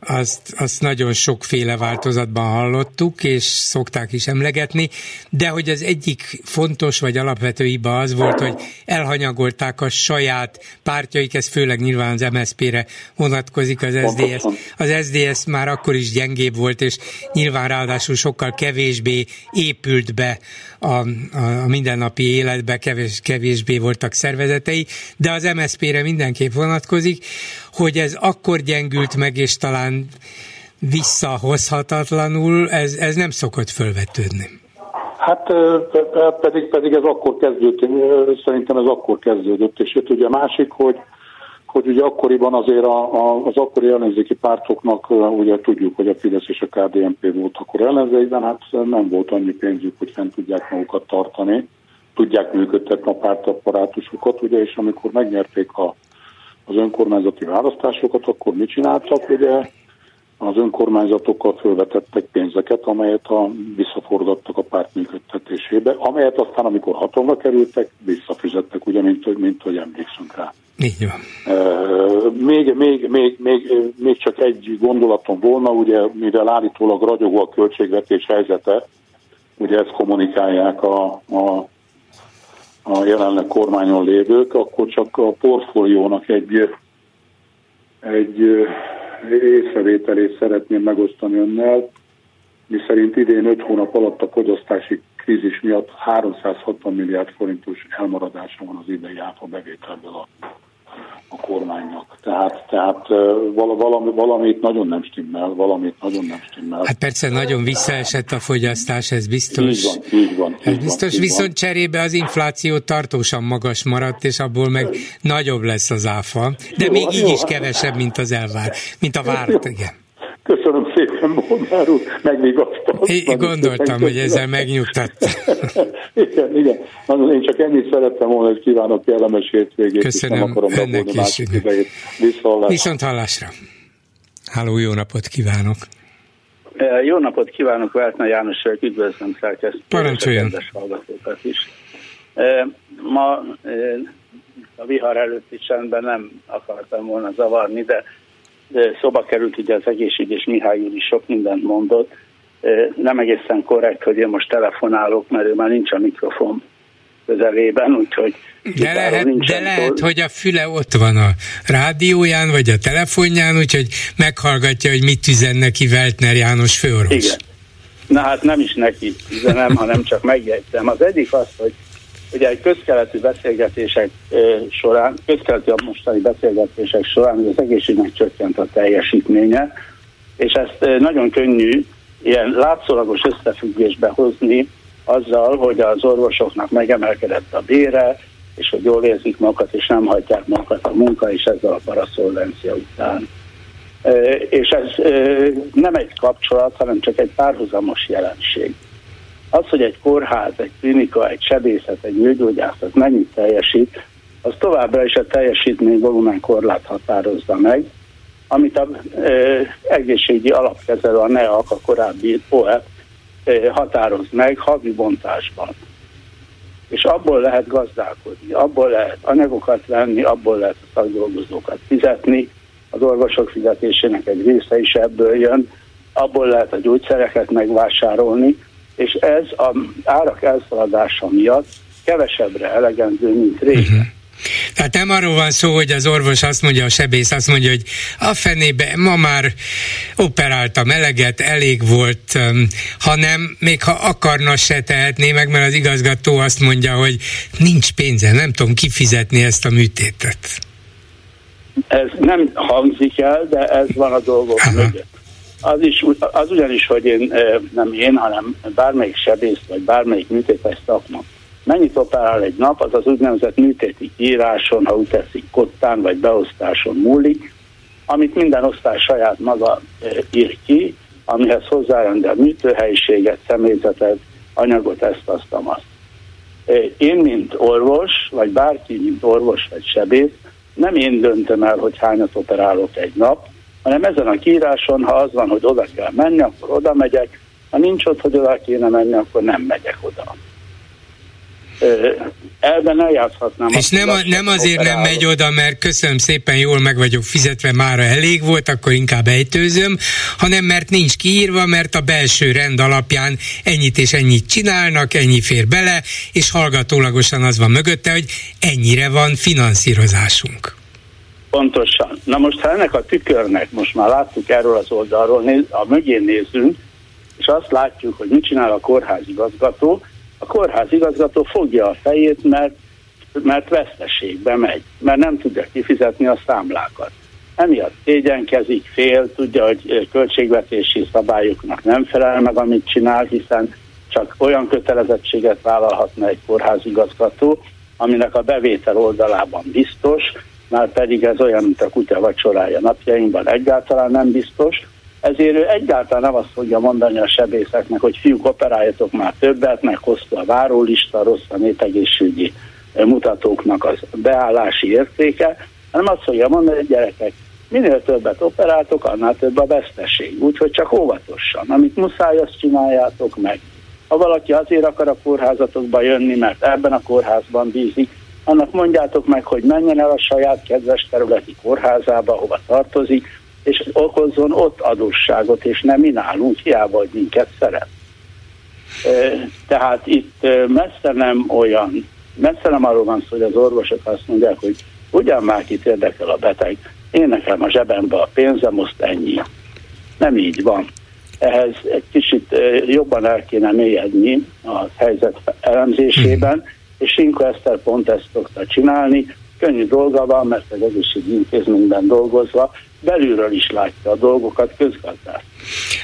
azt, azt nagyon sokféle változatban hallottuk, és szokták is emlegetni, de hogy az egyik fontos vagy alapvető hiba az volt, hogy elhanyagolták a saját pártjaik, ez főleg nyilván az MSZP-re vonatkozik, az SDS. Az SDS már akkor is gyengébb volt, és nyilván ráadásul sokkal kevésbé épült be a, a, a mindennapi életbe, kevés, kevésbé voltak szervezetei, de az MSZP-re mindenképp vonatkozik, hogy ez akkor gyengült meg, és talán visszahozhatatlanul, ez, ez nem szokott fölvetődni. Hát pedig, pedig ez akkor kezdődött, szerintem ez akkor kezdődött, és jött ugye a másik, hogy, hogy ugye akkoriban azért a, a, az akkori ellenzéki pártoknak, ugye tudjuk, hogy a Fidesz és a KDNP volt akkor ellenzékben, hát nem volt annyi pénzük, hogy fent tudják magukat tartani, tudják működtetni a pártapparátusukat, ugye, és amikor megnyerték a, az önkormányzati választásokat, akkor mit csináltak, ugye az önkormányzatokkal fölvetettek pénzeket, amelyet a, visszafordottak a párt működtetésébe, amelyet aztán, amikor hatalma kerültek, visszafizettek, ugye, mint, mint hogy emlékszünk rá. Így van. Még, még, még, még, még csak egy gondolatom volna, ugye, mivel állítólag ragyogó a költségvetés helyzete, ugye ezt kommunikálják a, a, a jelenleg kormányon lévők, akkor csak a portfóliónak egy, egy észrevételét szeretném megosztani önnel, miszerint idén 5 hónap alatt a fogyasztási krízis miatt 360 milliárd forintos elmaradása van az idei áfa bevételből a kormánynak. Tehát, tehát valami, valamit nagyon nem stimmel, valamit nagyon nem stimmel. Hát persze nagyon visszaesett a fogyasztás, ez biztos. Így van, így van. Ez így biztos, van, viszont cserébe az infláció tartósan magas maradt, és abból meg nagyobb lesz az áfa, de jó, még így jó. is kevesebb, mint az elvár, mint a várt, igen. Köszönöm szépen, Molnár úr, megvigasztalt. Én gondoltam, hogy ezzel megnyugtat. *laughs* igen, igen. Én csak ennyit szerettem volna, hogy kívánok kellemes hétvégét. Köszönöm, nem akarom önnek is. Idejét. Viszont, Viszont hallásra. Háló, jó napot kívánok. Jó napot kívánok, Vertna János, üdvözlöm szerkesztő. Parancsoljon. hallgatókat is. Ma a vihar előtti csendben nem akartam volna zavarni, de szóba került ugye az egészség, és Mihály úr is sok mindent mondott. Nem egészen korrekt, hogy én most telefonálok, mert ő már nincs a mikrofon közelében, úgyhogy de lehet, de lehet hogy a füle ott van a rádióján, vagy a telefonján, úgyhogy meghallgatja, hogy mit üzen neki Weltner János főorvos. Igen. Na hát nem is neki üzenem, hanem csak megjegyzem. Az egyik az, hogy Ugye egy közkeletű beszélgetések során, közkeletű a mostani beszélgetések során hogy az egészségnek csökkent a teljesítménye, és ezt nagyon könnyű ilyen látszólagos összefüggésbe hozni azzal, hogy az orvosoknak megemelkedett a bére, és hogy jól érzik magukat, és nem hagyják magukat a munka, és ezzel a paraszolvencia után. És ez nem egy kapcsolat, hanem csak egy párhuzamos jelenség. Az, hogy egy kórház, egy klinika, egy sebészet, egy nőgyógyászat mennyit teljesít, az továbbra is a teljesítmény volumen korlát határozza meg, amit a e, egészségügyi alapkezelő, a NEAK, a korábbi OEP határoz meg havi bontásban. És abból lehet gazdálkodni, abból lehet anyagokat venni, abból lehet a szakdolgozókat fizetni, az orvosok fizetésének egy része is ebből jön, abból lehet a gyógyszereket megvásárolni, és ez az árak elszaladása miatt kevesebbre elegendő, mint régen. Uh-huh. Tehát nem arról van szó, hogy az orvos azt mondja, a sebész azt mondja, hogy a fenébe ma már operáltam eleget, elég volt, hanem még ha akarna se tehetné meg, mert az igazgató azt mondja, hogy nincs pénze, nem tudom kifizetni ezt a műtétet. Ez nem hangzik el, de ez van a dolgok mögött. Az, is, az ugyanis, hogy én, nem én, hanem bármelyik sebész, vagy bármelyik műtétes szakma mennyit operál egy nap, az az úgynevezett műtéti íráson, ha úgy teszik, kottán vagy beosztáson múlik, amit minden osztály saját maga ír ki, amihez hozzájön a műtőhelyiséget, személyzetet, anyagot, ezt, azt, azt. Én, mint orvos, vagy bárki, mint orvos vagy sebész, nem én döntöm el, hogy hányat operálok egy nap, hanem ezen a kiíráson, ha az van, hogy oda kell menni, akkor oda megyek, ha nincs ott, hogy oda kéne menni, akkor nem megyek oda. elben eljátszhatnám. És nem, a, nem azért nem megy oda, mert köszönöm szépen, jól meg vagyok fizetve, mára elég volt, akkor inkább ejtőzöm, hanem mert nincs kiírva, mert a belső rend alapján ennyit és ennyit csinálnak, ennyi fér bele, és hallgatólagosan az van mögötte, hogy ennyire van finanszírozásunk. Pontosan. Na most, ha ennek a tükörnek, most már láttuk erről az oldalról, a mögén nézünk, és azt látjuk, hogy mit csinál a kórházigazgató, a kórházigazgató fogja a fejét, mert, mert veszteségbe megy, mert nem tudja kifizetni a számlákat. Emiatt szégyenkezik, fél, tudja, hogy költségvetési szabályoknak nem felel meg, amit csinál, hiszen csak olyan kötelezettséget vállalhatna egy kórházigazgató, aminek a bevétel oldalában biztos, már pedig ez olyan, mint a kutya vacsorája napjainkban egyáltalán nem biztos, ezért ő egyáltalán nem azt fogja mondani a sebészeknek, hogy fiúk operáljatok már többet, meg hosszú a várólista, rossz a népegészségügyi mutatóknak az beállási értéke, hanem azt fogja mondani, hogy gyerekek, minél többet operáltok, annál több a veszteség. Úgyhogy csak óvatosan. Amit muszáj, azt csináljátok meg. Ha valaki azért akar a kórházatokba jönni, mert ebben a kórházban bízik, annak mondjátok meg, hogy menjen el a saját kedves területi kórházába, hova tartozik, és okozzon ott adósságot, és nem mi nálunk, hiába, hogy minket szeret. Tehát itt messze nem olyan, messze nem arról van szó, hogy az orvosok azt mondják, hogy ugyan már kit érdekel a beteg, én nekem a zsebembe a pénzem, most ennyi. Nem így van. Ehhez egy kicsit jobban el kéne mélyedni a helyzet elemzésében, és Sinko Eszter pont ezt szokta csinálni. Könnyű dolga van, mert az egészségügyi intézményben dolgozva belülről is látja a dolgokat közgazdász.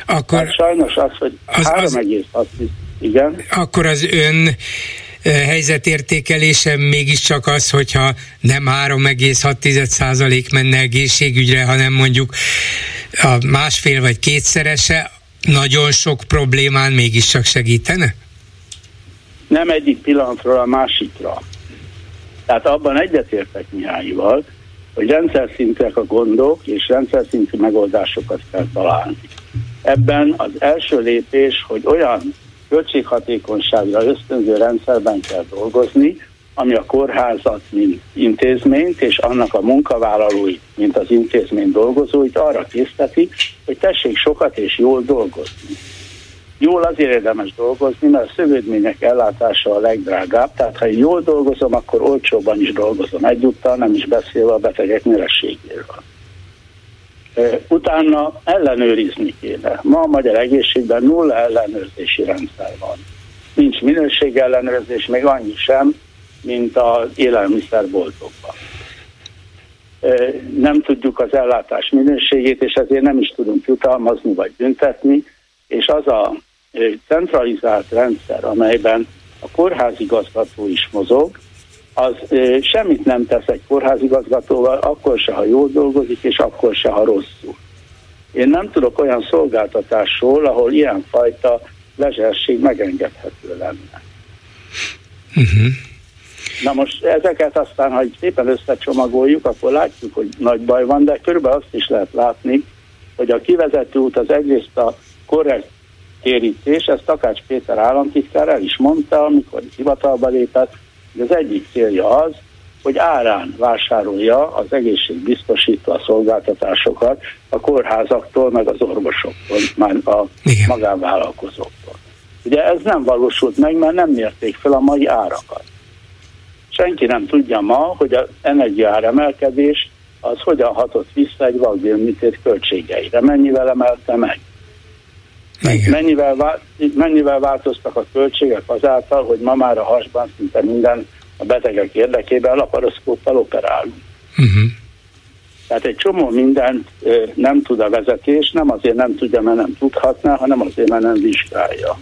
Akkor hát sajnos az, hogy az, 3,6 igen. Akkor az ön helyzetértékelése mégiscsak az, hogyha nem 3,6% menne egészségügyre, hanem mondjuk a másfél vagy kétszerese, nagyon sok problémán mégiscsak segítene? Nem egyik pillanatról a másikra. Tehát abban egyetértek Mihályival, hogy rendszer szintűek a gondok, és rendszer szintű megoldásokat kell találni. Ebben az első lépés, hogy olyan költséghatékonyságra ösztönző rendszerben kell dolgozni, ami a kórházat, mint intézményt, és annak a munkavállalóit, mint az intézmény dolgozóit arra készteti, hogy tessék sokat és jól dolgozni. Jól azért érdemes dolgozni, mert a szövődmények ellátása a legdrágább, tehát ha jól dolgozom, akkor olcsóban is dolgozom egyúttal, nem is beszélve a betegek nyerességéről. Utána ellenőrizni kéne. Ma a magyar egészségben nulla ellenőrzési rendszer van. Nincs minőség ellenőrzés, még annyi sem, mint az élelmiszerboltokban. Nem tudjuk az ellátás minőségét, és ezért nem is tudunk jutalmazni vagy büntetni, és az a centralizált rendszer, amelyben a kórházigazgató is mozog, az semmit nem tesz egy kórházigazgatóval, akkor se, ha jól dolgozik, és akkor se, ha rosszul. Én nem tudok olyan szolgáltatásról, ahol ilyenfajta lezserség megengedhető lenne. Uh-huh. Na most ezeket aztán, ha szépen összecsomagoljuk, akkor látjuk, hogy nagy baj van, de körülbelül azt is lehet látni, hogy a kivezető út az egyrészt a korrekt térítés, ezt Takács Péter államtitkár el is mondta, amikor hivatalba lépett, hogy az egyik célja az, hogy árán vásárolja az egészségbiztosító a szolgáltatásokat a kórházaktól, meg az orvosoktól, már a Igen. magánvállalkozóktól. Ugye ez nem valósult meg, mert nem mérték fel a mai árakat. Senki nem tudja ma, hogy az energiaáremelkedés az hogyan hatott vissza egy vakbélműtét költségeire, mennyivel emelte meg. Mennyivel, mennyivel változtak a költségek azáltal, hogy ma már a hasban szinte minden a betegek érdekében laparoszkóppal operálunk. Uh-huh. Tehát egy csomó mindent ö, nem tud a vezetés, nem azért nem tudja, mert nem tudhatná, hanem azért, mert nem vizsgálja.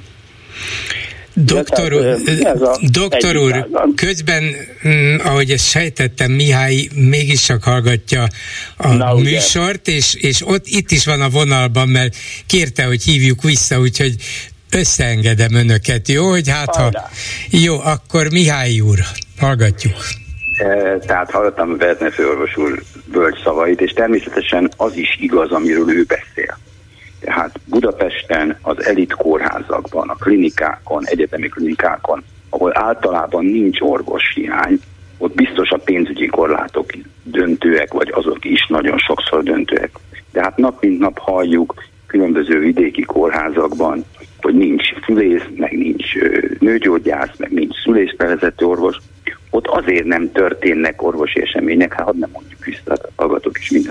Doktor, úr, doktor úr, közben, mm, ahogy ezt sejtettem, Mihály mégiscsak hallgatja a Na, műsort, és, és ott itt is van a vonalban, mert kérte, hogy hívjuk vissza, úgyhogy összeengedem önöket, jó? Hogy hát ha... Jó, akkor Mihály úr, hallgatjuk. E, tehát hallottam a Vezne főorvos úr bölcs szavait, és természetesen az is igaz, amiről ő beszél. Tehát Budapesten az elit kórházakban, a klinikákon, egyetemi klinikákon ahol általában nincs orvoshiány, ott biztos a pénzügyi korlátok döntőek, vagy azok is nagyon sokszor döntőek. De hát nap mint nap halljuk különböző vidéki kórházakban, hogy nincs szülész, meg nincs nőgyógyász, meg nincs szülészbevezető orvos, ott azért nem történnek orvosi események, hát nem mondjuk vissza, hallgatok is mind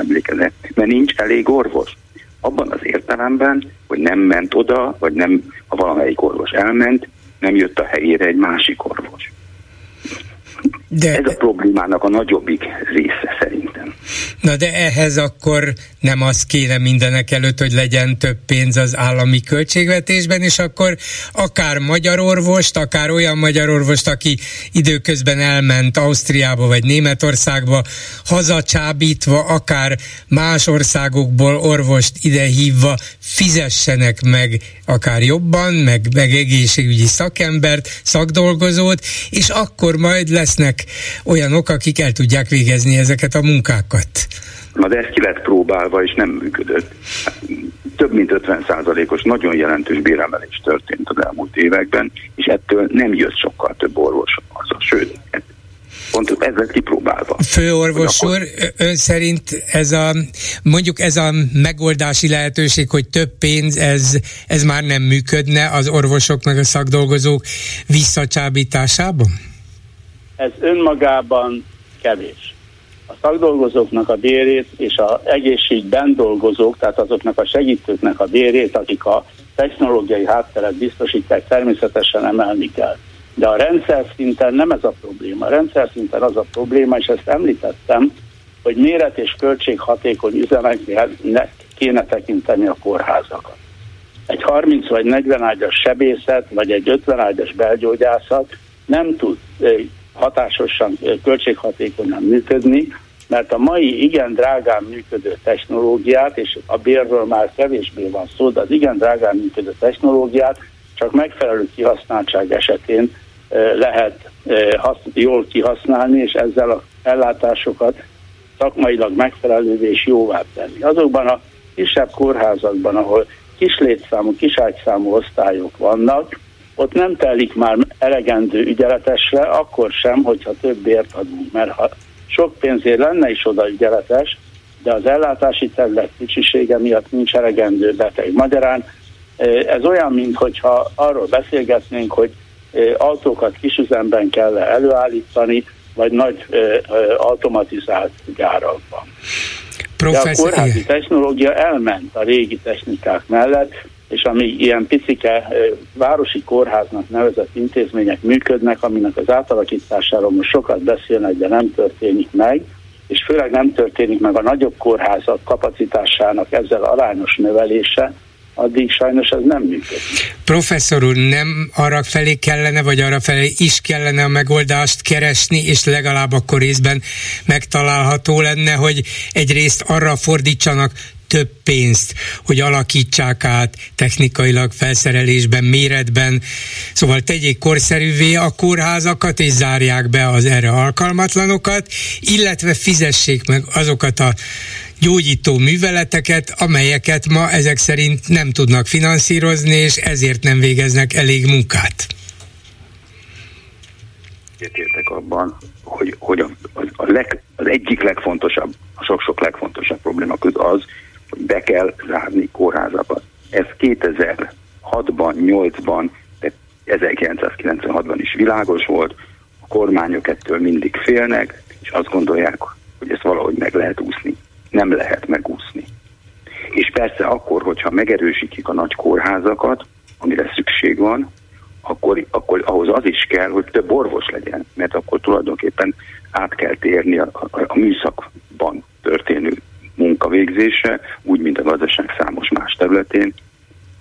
mert nincs elég orvos. Abban az értelemben, hogy nem ment oda, vagy nem, ha valamelyik orvos elment, nem jött a helyére egy másik orvos. De, Ez a problémának a nagyobbik része szerintem. Na de ehhez akkor nem az kéne mindenek előtt, hogy legyen több pénz az állami költségvetésben, és akkor akár magyar orvost, akár olyan magyar orvost, aki időközben elment Ausztriába vagy Németországba, hazacsábítva, akár más országokból orvost idehívva fizessenek meg akár jobban, meg, meg egészségügyi szakembert, szakdolgozót, és akkor majd lesznek olyanok, akik el tudják végezni ezeket a munkákat. Na de ez ki lett próbálva, és nem működött. Több mint 50%-os nagyon jelentős béremelés történt az elmúlt években, és ettől nem jött sokkal több orvos a sőt, pont ez lett kipróbálva. Főorvos úr, ön szerint ez a, mondjuk ez a megoldási lehetőség, hogy több pénz, ez, ez már nem működne az orvosok meg a szakdolgozók visszacsábításában? Ez önmagában kevés a szakdolgozóknak a bérét és az egészségben dolgozók, tehát azoknak a segítőknek a bérét, akik a technológiai hátteret biztosítják, természetesen emelni kell. De a rendszer szinten nem ez a probléma. A rendszer szinten az a probléma, és ezt említettem, hogy méret és költség hatékony üzemeknek kéne tekinteni a kórházakat. Egy 30 vagy 40 ágyas sebészet, vagy egy 50 ágyas belgyógyászat nem tud hatásosan, költséghatékonyan működni, mert a mai igen drágán működő technológiát, és a bérről már kevésbé van szó, de az igen drágán működő technológiát csak megfelelő kihasználtság esetén lehet jól kihasználni, és ezzel a ellátásokat szakmailag megfelelővé és jóvá tenni. Azokban a kisebb kórházakban, ahol kis létszámú, kiságyszámú osztályok vannak, ott nem telik már elegendő ügyeletesre, akkor sem, hogyha több bért adunk, mert ha sok pénzért lenne is oda ügyeletes, de az ellátási terület kicsisége miatt nincs elegendő beteg. Magyarán ez olyan, mintha arról beszélgetnénk, hogy autókat kisüzemben kell előállítani, vagy nagy automatizált gyárakban. Professzor, de a kórházi technológia elment a régi technikák mellett, és ami ilyen picike városi kórháznak nevezett intézmények működnek, aminek az átalakításáról most sokat beszélnek, de nem történik meg, és főleg nem történik meg a nagyobb kórházak kapacitásának ezzel arányos növelése, addig sajnos ez nem működik. Professzor úr, nem arra felé kellene, vagy arra felé is kellene a megoldást keresni, és legalább akkor részben megtalálható lenne, hogy egyrészt arra fordítsanak több pénzt, hogy alakítsák át technikailag, felszerelésben, méretben. Szóval tegyék korszerűvé a kórházakat, és zárják be az erre alkalmatlanokat, illetve fizessék meg azokat a gyógyító műveleteket, amelyeket ma ezek szerint nem tudnak finanszírozni, és ezért nem végeznek elég munkát. Értek abban, hogy, hogy a, a leg, az egyik legfontosabb, a sok-sok legfontosabb probléma közül az, be kell zárni kórházakat. Ez 2006-ban, 8-ban, 1996-ban is világos volt, a kormányok ettől mindig félnek, és azt gondolják, hogy ezt valahogy meg lehet úszni. Nem lehet megúszni. És persze akkor, hogyha megerősítjük a nagy kórházakat, amire szükség van, akkor, akkor ahhoz az is kell, hogy több orvos legyen, mert akkor tulajdonképpen át kell térni a, a, a műszakban történő munkavégzése, úgy, mint a gazdaság számos más területén.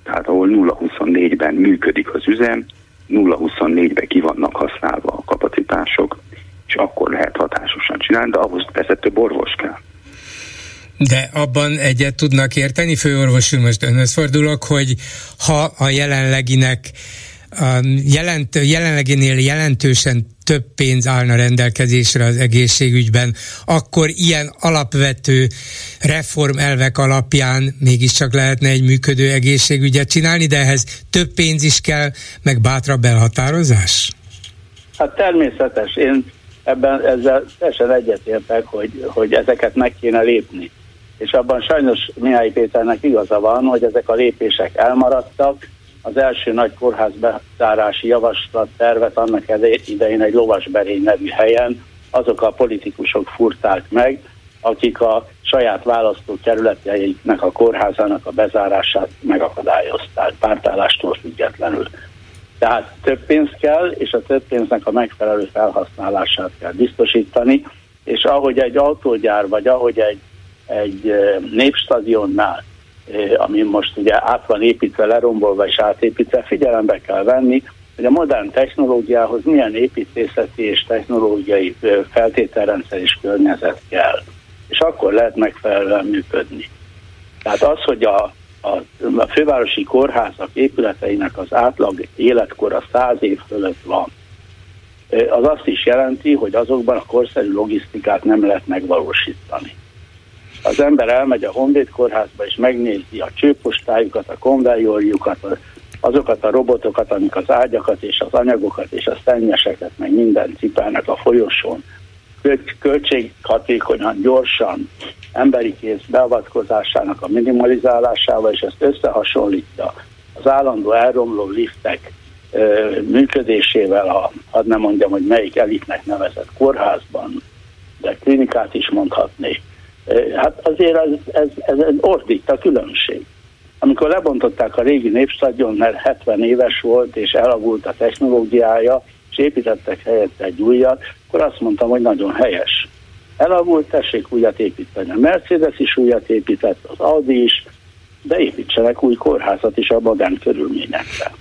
Tehát ahol 0-24-ben működik az üzem, 0-24-ben ki vannak használva a kapacitások, és akkor lehet hatásosan csinálni, de ahhoz persze több orvos kell. De abban egyet tudnak érteni, főorvos úr, most önhöz fordulok, hogy ha a jelenleginek a jelent, jelenleginél jelentősen több pénz állna rendelkezésre az egészségügyben, akkor ilyen alapvető reformelvek alapján mégiscsak lehetne egy működő egészségügyet csinálni, de ehhez több pénz is kell, meg bátrabb elhatározás? Hát természetes. Én ebben ezzel teljesen egyetértek, hogy, hogy ezeket meg kéne lépni. És abban sajnos Mihály Péternek igaza van, hogy ezek a lépések elmaradtak. Az első nagy kórház bezárási javaslat tervet annak idején egy lovasberény nevű helyen azok a politikusok furták meg, akik a saját választókerületeiknek a kórházának a bezárását megakadályozták, pártállástól függetlenül. Tehát több pénz kell, és a több pénznek a megfelelő felhasználását kell biztosítani, és ahogy egy autógyár, vagy ahogy egy, egy népstadionnál, ami most ugye át van építve, lerombolva és átépítve, figyelembe kell venni, hogy a modern technológiához milyen építészeti és technológiai feltételrendszer és környezet kell. És akkor lehet megfelelően működni. Tehát az, hogy a a, a fővárosi kórházak épületeinek az átlag életkora 100 év fölött van, az azt is jelenti, hogy azokban a korszerű logisztikát nem lehet megvalósítani. Az ember elmegy a Honvéd kórházba és megnézi a csőpostájukat, a konvejorjukat, azokat a robotokat, amik az ágyakat és az anyagokat és a szennyeseket, meg minden cipelnek a folyosón, költséghatékonyan, gyorsan, emberi kéz beavatkozásának a minimalizálásával, és ezt összehasonlítja az állandó elromló liftek ö, működésével, a, hadd nem mondjam, hogy melyik elitnek nevezett kórházban, de klinikát is mondhatnék. Hát azért ez, ez, ez egy ordít a különbség. Amikor lebontották a régi népstadion, mert 70 éves volt, és elavult a technológiája, és építettek helyette egy újat, akkor azt mondtam, hogy nagyon helyes. Elavult, tessék újat építeni. A Mercedes is újat épített, az Audi is, de építsenek új kórházat is a modern körülményekre.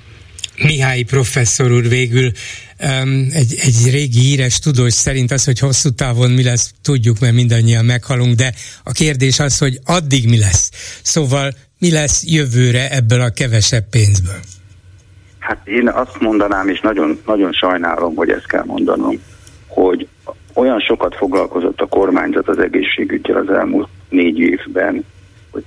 Mihály professzor úr végül egy, egy régi híres tudós szerint az, hogy hosszú távon mi lesz, tudjuk, mert mindannyian meghalunk, de a kérdés az, hogy addig mi lesz. Szóval mi lesz jövőre ebből a kevesebb pénzből? Hát én azt mondanám, és nagyon, nagyon sajnálom, hogy ezt kell mondanom, hogy olyan sokat foglalkozott a kormányzat az egészségügyel az elmúlt négy évben, hogy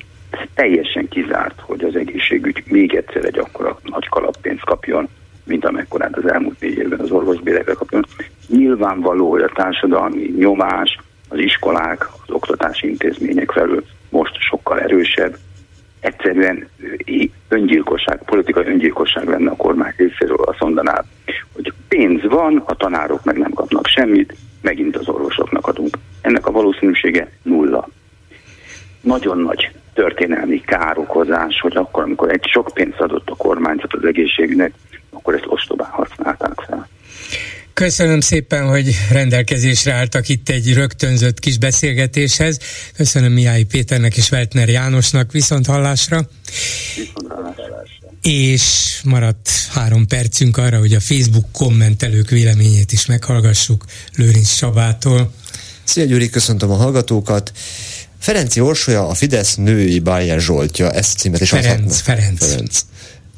teljesen kizárt, hogy az egészségügy még egyszer egy akkora nagy kalappénzt kapjon, mint amekkorát az elmúlt négy évben az orvosbérekre kapjon. Nyilvánvaló, hogy a társadalmi nyomás, az iskolák, az oktatási intézmények felől most sokkal erősebb, egyszerűen öngyilkosság, politikai öngyilkosság lenne a kormány részéről, azt mondaná, hogy pénz van, a tanárok meg nem kapnak semmit, megint az orvosoknak adunk. Ennek a valószínűsége nulla. Nagyon nagy történelmi károkozás, hogy akkor, amikor egy sok pénzt adott a kormányzat az egészségügynek, akkor ezt ostobán használták fel. Köszönöm szépen, hogy rendelkezésre álltak itt egy rögtönzött kis beszélgetéshez. Köszönöm Mihály Péternek és Weltner Jánosnak viszont hallásra. Viszont hallásra. És maradt három percünk arra, hogy a Facebook kommentelők véleményét is meghallgassuk Lőrinc Csabától. Szia Gyuri, köszöntöm a hallgatókat. Ferenci Orsolya, a Fidesz női Bayer Zsoltja, ezt címet is Ferenc, adhatna. Ferenc. Ferenc.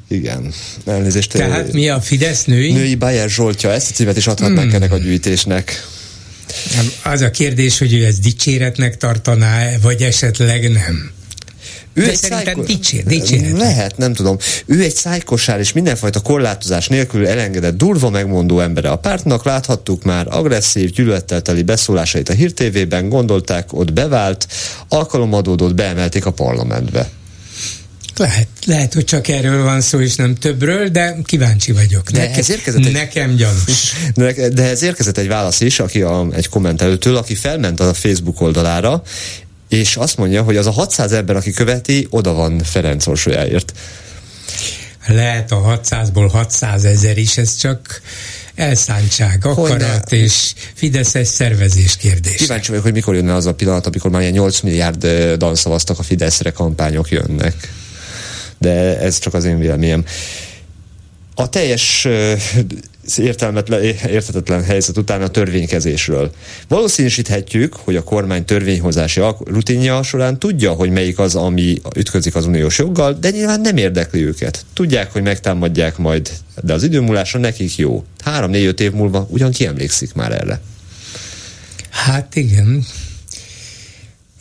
Igen, elnézést. Tehát mi a Fidesz női? Női Bayer Zsoltja, ezt a címet is adhatnánk hmm. ennek a gyűjtésnek. Az a kérdés, hogy ő ezt dicséretnek tartaná, vagy esetleg nem. Ő De egy szerintem szájko... dicsér, dicséret. Lehet, nem tudom. Ő egy szájkosár és mindenfajta korlátozás nélkül elengedett durva megmondó embere a pártnak. Láthattuk már agresszív, gyűlölettel teli beszólásait a hírtévében, gondolták, ott bevált, alkalomadódott, beemelték a parlamentbe. Lehet, lehet, hogy csak erről van szó, és nem többről, de kíváncsi vagyok. De Neke, ez érkezett egy... Nekem gyanús. *laughs* De, de ez érkezett egy válasz is, aki a, egy kommentelőtől, aki felment a Facebook oldalára, és azt mondja, hogy az a 600 ember, aki követi, oda van Ferenc Orsolyáért. Lehet a 600-ból 600 ezer is, ez csak elszántság, akarat és Fideszes szervezés kérdés. Kíváncsi vagyok, hogy mikor jönne az a pillanat, amikor már ilyen 8 milliárd dan szavaztak a Fideszre, kampányok jönnek de ez csak az én véleményem. A teljes értelmetlen, értetetlen helyzet után a törvénykezésről. Valószínűsíthetjük, hogy a kormány törvényhozási rutinja során tudja, hogy melyik az, ami ütközik az uniós joggal, de nyilván nem érdekli őket. Tudják, hogy megtámadják majd, de az időmúlásra nekik jó. Három-négy-öt év múlva ugyan kiemlékszik már erre. Hát igen,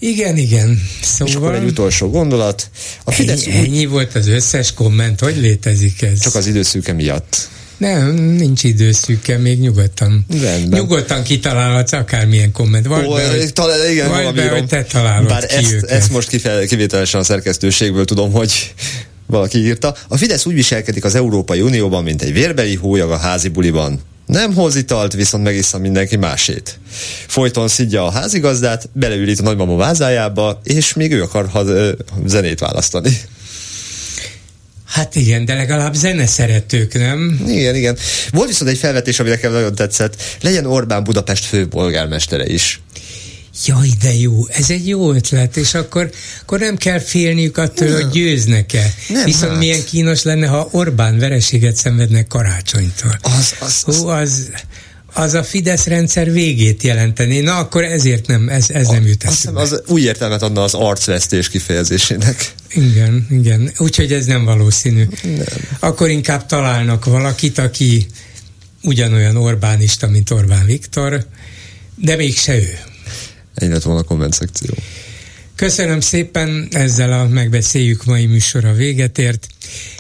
igen, igen. Szóval... És akkor egy utolsó gondolat. A Fidesz ennyi, úgy... ennyi volt az összes komment, hogy létezik ez? Csak az időszűke miatt. Nem, nincs időszűke, még nyugodtan. Rendben. Nyugodtan kitalálhatsz akármilyen komment. Vagy Ó, be, hogy, talán, igen, vagy be, hogy te találod Bár ki ezt, őket. ezt most kifel, kivételesen a szerkesztőségből tudom, hogy valaki írta. A Fidesz úgy viselkedik az Európai Unióban, mint egy vérbeli hólyag a házi buliban. Nem hoz italt, viszont megissza mindenki másét. Folyton szidja a házigazdát, beleülít a nagymama vázájába, és még ő akar ha, zenét választani. Hát igen, de legalább zene szeretők, nem? Igen, igen. Volt viszont egy felvetés, ami nekem nagyon tetszett. Legyen Orbán Budapest főpolgármestere is. Jaj, de jó, ez egy jó ötlet, és akkor, akkor nem kell félniük attól, nem. hogy győznek-e. Nem, Viszont hát. milyen kínos lenne, ha Orbán vereséget szenvednek karácsonytól. Az, az, az, Hú, az, az a Fidesz rendszer végét jelenteni. Na, akkor ezért nem, ez, ez a, nem jut eszembe. Az új értelmet adna az arcvesztés kifejezésének. Igen, igen. Úgyhogy ez nem valószínű. Nem. Akkor inkább találnak valakit, aki ugyanolyan Orbánista, mint Orbán Viktor, de mégse ő. Ennyi lett volna a komment szekció. Köszönöm szépen, ezzel a megbeszéljük mai műsora véget ért.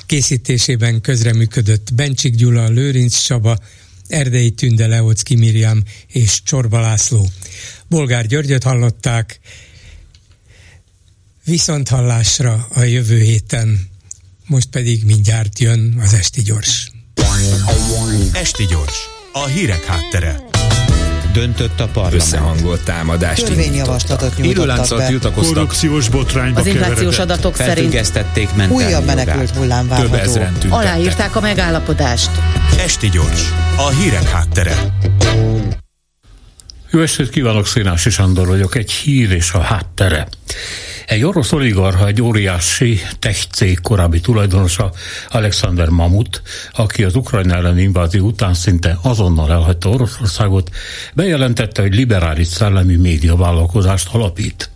Készítésében közreműködött Bencsik Gyula, Lőrinc Csaba, Erdei Tünde, Leocki Miriam és Csorba László. Bolgár Györgyöt hallották, viszont hallásra a jövő héten, most pedig mindjárt jön az Esti Gyors. Esti Gyors, a hírek háttere döntött a parlament. Összehangolt támadást Törvényjavaslatot nyújtottak be. Korrupciós botrányba Az inflációs adatok szerint újabb menekült hullám várható. Aláírták a megállapodást. Esti gyors, a hírek háttere. Jó estét kívánok, Szénási Sándor vagyok, egy hír és a háttere. Egy orosz oligarha, egy óriási tech cég korábbi tulajdonosa, Alexander Mamut, aki az Ukrajna elleni invázió után szinte azonnal elhagyta Oroszországot, bejelentette, hogy liberális szellemi médiavállalkozást alapít.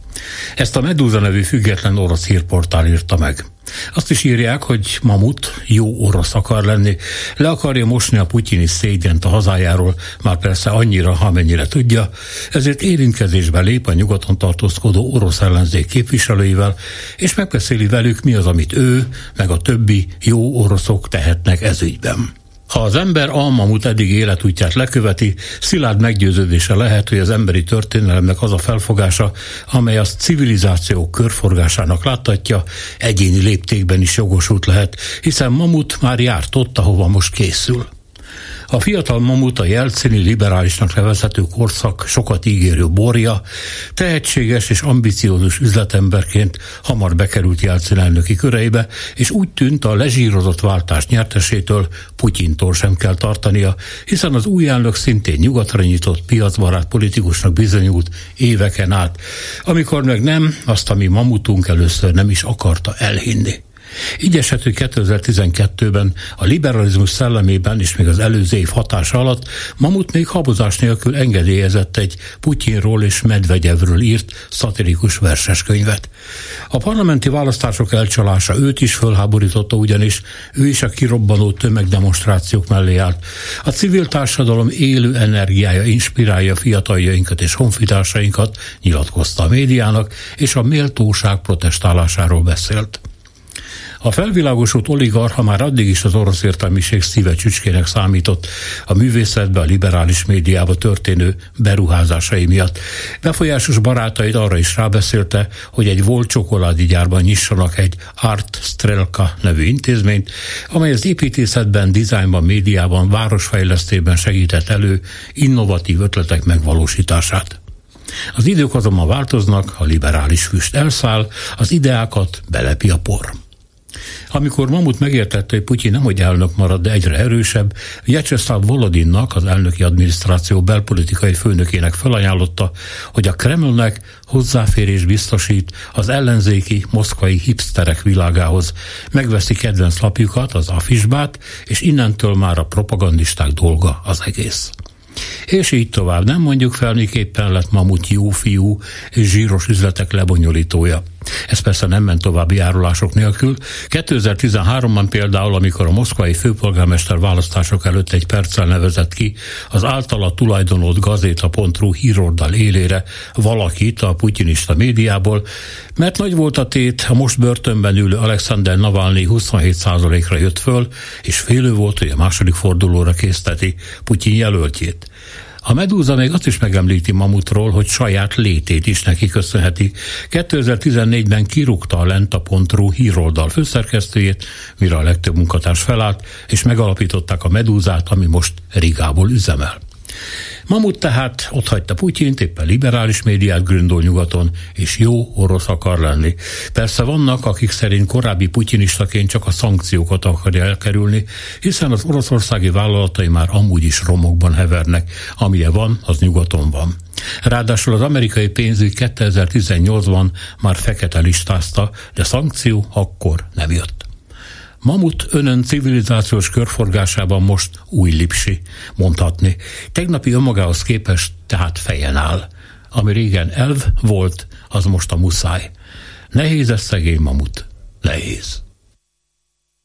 Ezt a Medusa nevű független orosz hírportál írta meg. Azt is írják, hogy Mamut jó orosz akar lenni, le akarja mosni a putyini szégyent a hazájáról, már persze annyira, amennyire tudja, ezért érintkezésbe lép a nyugaton tartózkodó orosz ellenzék képviselőivel, és megbeszéli velük, mi az, amit ő, meg a többi jó oroszok tehetnek ezügyben. Ha az ember Almamut eddig életútját leköveti, szilárd meggyőződése lehet, hogy az emberi történelemnek az a felfogása, amely az civilizáció körforgásának láttatja, egyéni léptékben is jogosult lehet, hiszen Mamut már járt ott, ahova most készül. A fiatal mamut a jelcini liberálisnak nevezhető korszak sokat ígérő borja, tehetséges és ambiciózus üzletemberként hamar bekerült Jelcin elnöki köreibe, és úgy tűnt a lezsírozott váltás nyertesétől Putyintól sem kell tartania, hiszen az új elnök szintén nyugatra nyitott piacbarát politikusnak bizonyult éveken át, amikor meg nem, azt, ami mamutunk először nem is akarta elhinni. Így hogy 2012-ben a liberalizmus szellemében és még az előző év hatása alatt Mamut még habozás nélkül engedélyezett egy Putyinról és Medvegyevről írt szatirikus verseskönyvet. A parlamenti választások elcsalása őt is fölháborította, ugyanis ő is a kirobbanó tömegdemonstrációk mellé állt. A civil társadalom élő energiája inspirálja fiataljainkat és honfitársainkat, nyilatkozta a médiának, és a méltóság protestálásáról beszélt. A felvilágosult oligarcha már addig is az orosz értelmiség szíve csücskének számított a művészetbe, a liberális médiába történő beruházásai miatt. Befolyásos barátait arra is rábeszélte, hogy egy volt csokoládi gyárban nyissanak egy Art Strelka nevű intézményt, amely az építészetben, dizájnban, médiában, városfejlesztében segített elő innovatív ötletek megvalósítását. Az idők azonban változnak, a liberális füst elszáll, az ideákat belepi a por. Amikor Mamut megértette, hogy Putyin nem hogy elnök marad, de egyre erősebb, Vyacheslav Volodinnak, az elnöki adminisztráció belpolitikai főnökének felajánlotta, hogy a Kremlnek hozzáférés biztosít az ellenzéki moszkvai hipsterek világához. Megveszi kedvenc lapjukat, az afisbát, és innentől már a propagandisták dolga az egész. És így tovább. Nem mondjuk fel, miképpen lett Mamut jó fiú és zsíros üzletek lebonyolítója. Ez persze nem ment további járulások nélkül. 2013-ban például, amikor a moszkvai főpolgármester választások előtt egy perccel nevezett ki az általa tulajdonolt gazéta.ru híroldal élére valakit a putyinista médiából, mert nagy volt a tét, a most börtönben ülő Alexander Navalnyi 27%-ra jött föl, és félő volt, hogy a második fordulóra készteti Putyin jelöltjét. A Medúza még azt is megemlíti Mamutról, hogy saját létét is neki köszönheti. 2014-ben kirúgta a Lenta.ru híroldal főszerkesztőjét, mire a legtöbb munkatárs felállt, és megalapították a Medúzát, ami most Rigából üzemel. Mamut tehát ott hagyta Putyint, éppen liberális médiát gründol nyugaton, és jó orosz akar lenni. Persze vannak, akik szerint korábbi putyinistaként csak a szankciókat akarja elkerülni, hiszen az oroszországi vállalatai már amúgy is romokban hevernek, amilyen van, az nyugaton van. Ráadásul az amerikai pénzügy 2018-ban már fekete listázta, de szankció akkor nem jött. Mamut önön civilizációs körforgásában most új lipsi, mondhatni. Tegnapi önmagához képest tehát fejen áll. Ami régen elv volt, az most a muszáj. Nehéz ez szegény mamut. Nehéz.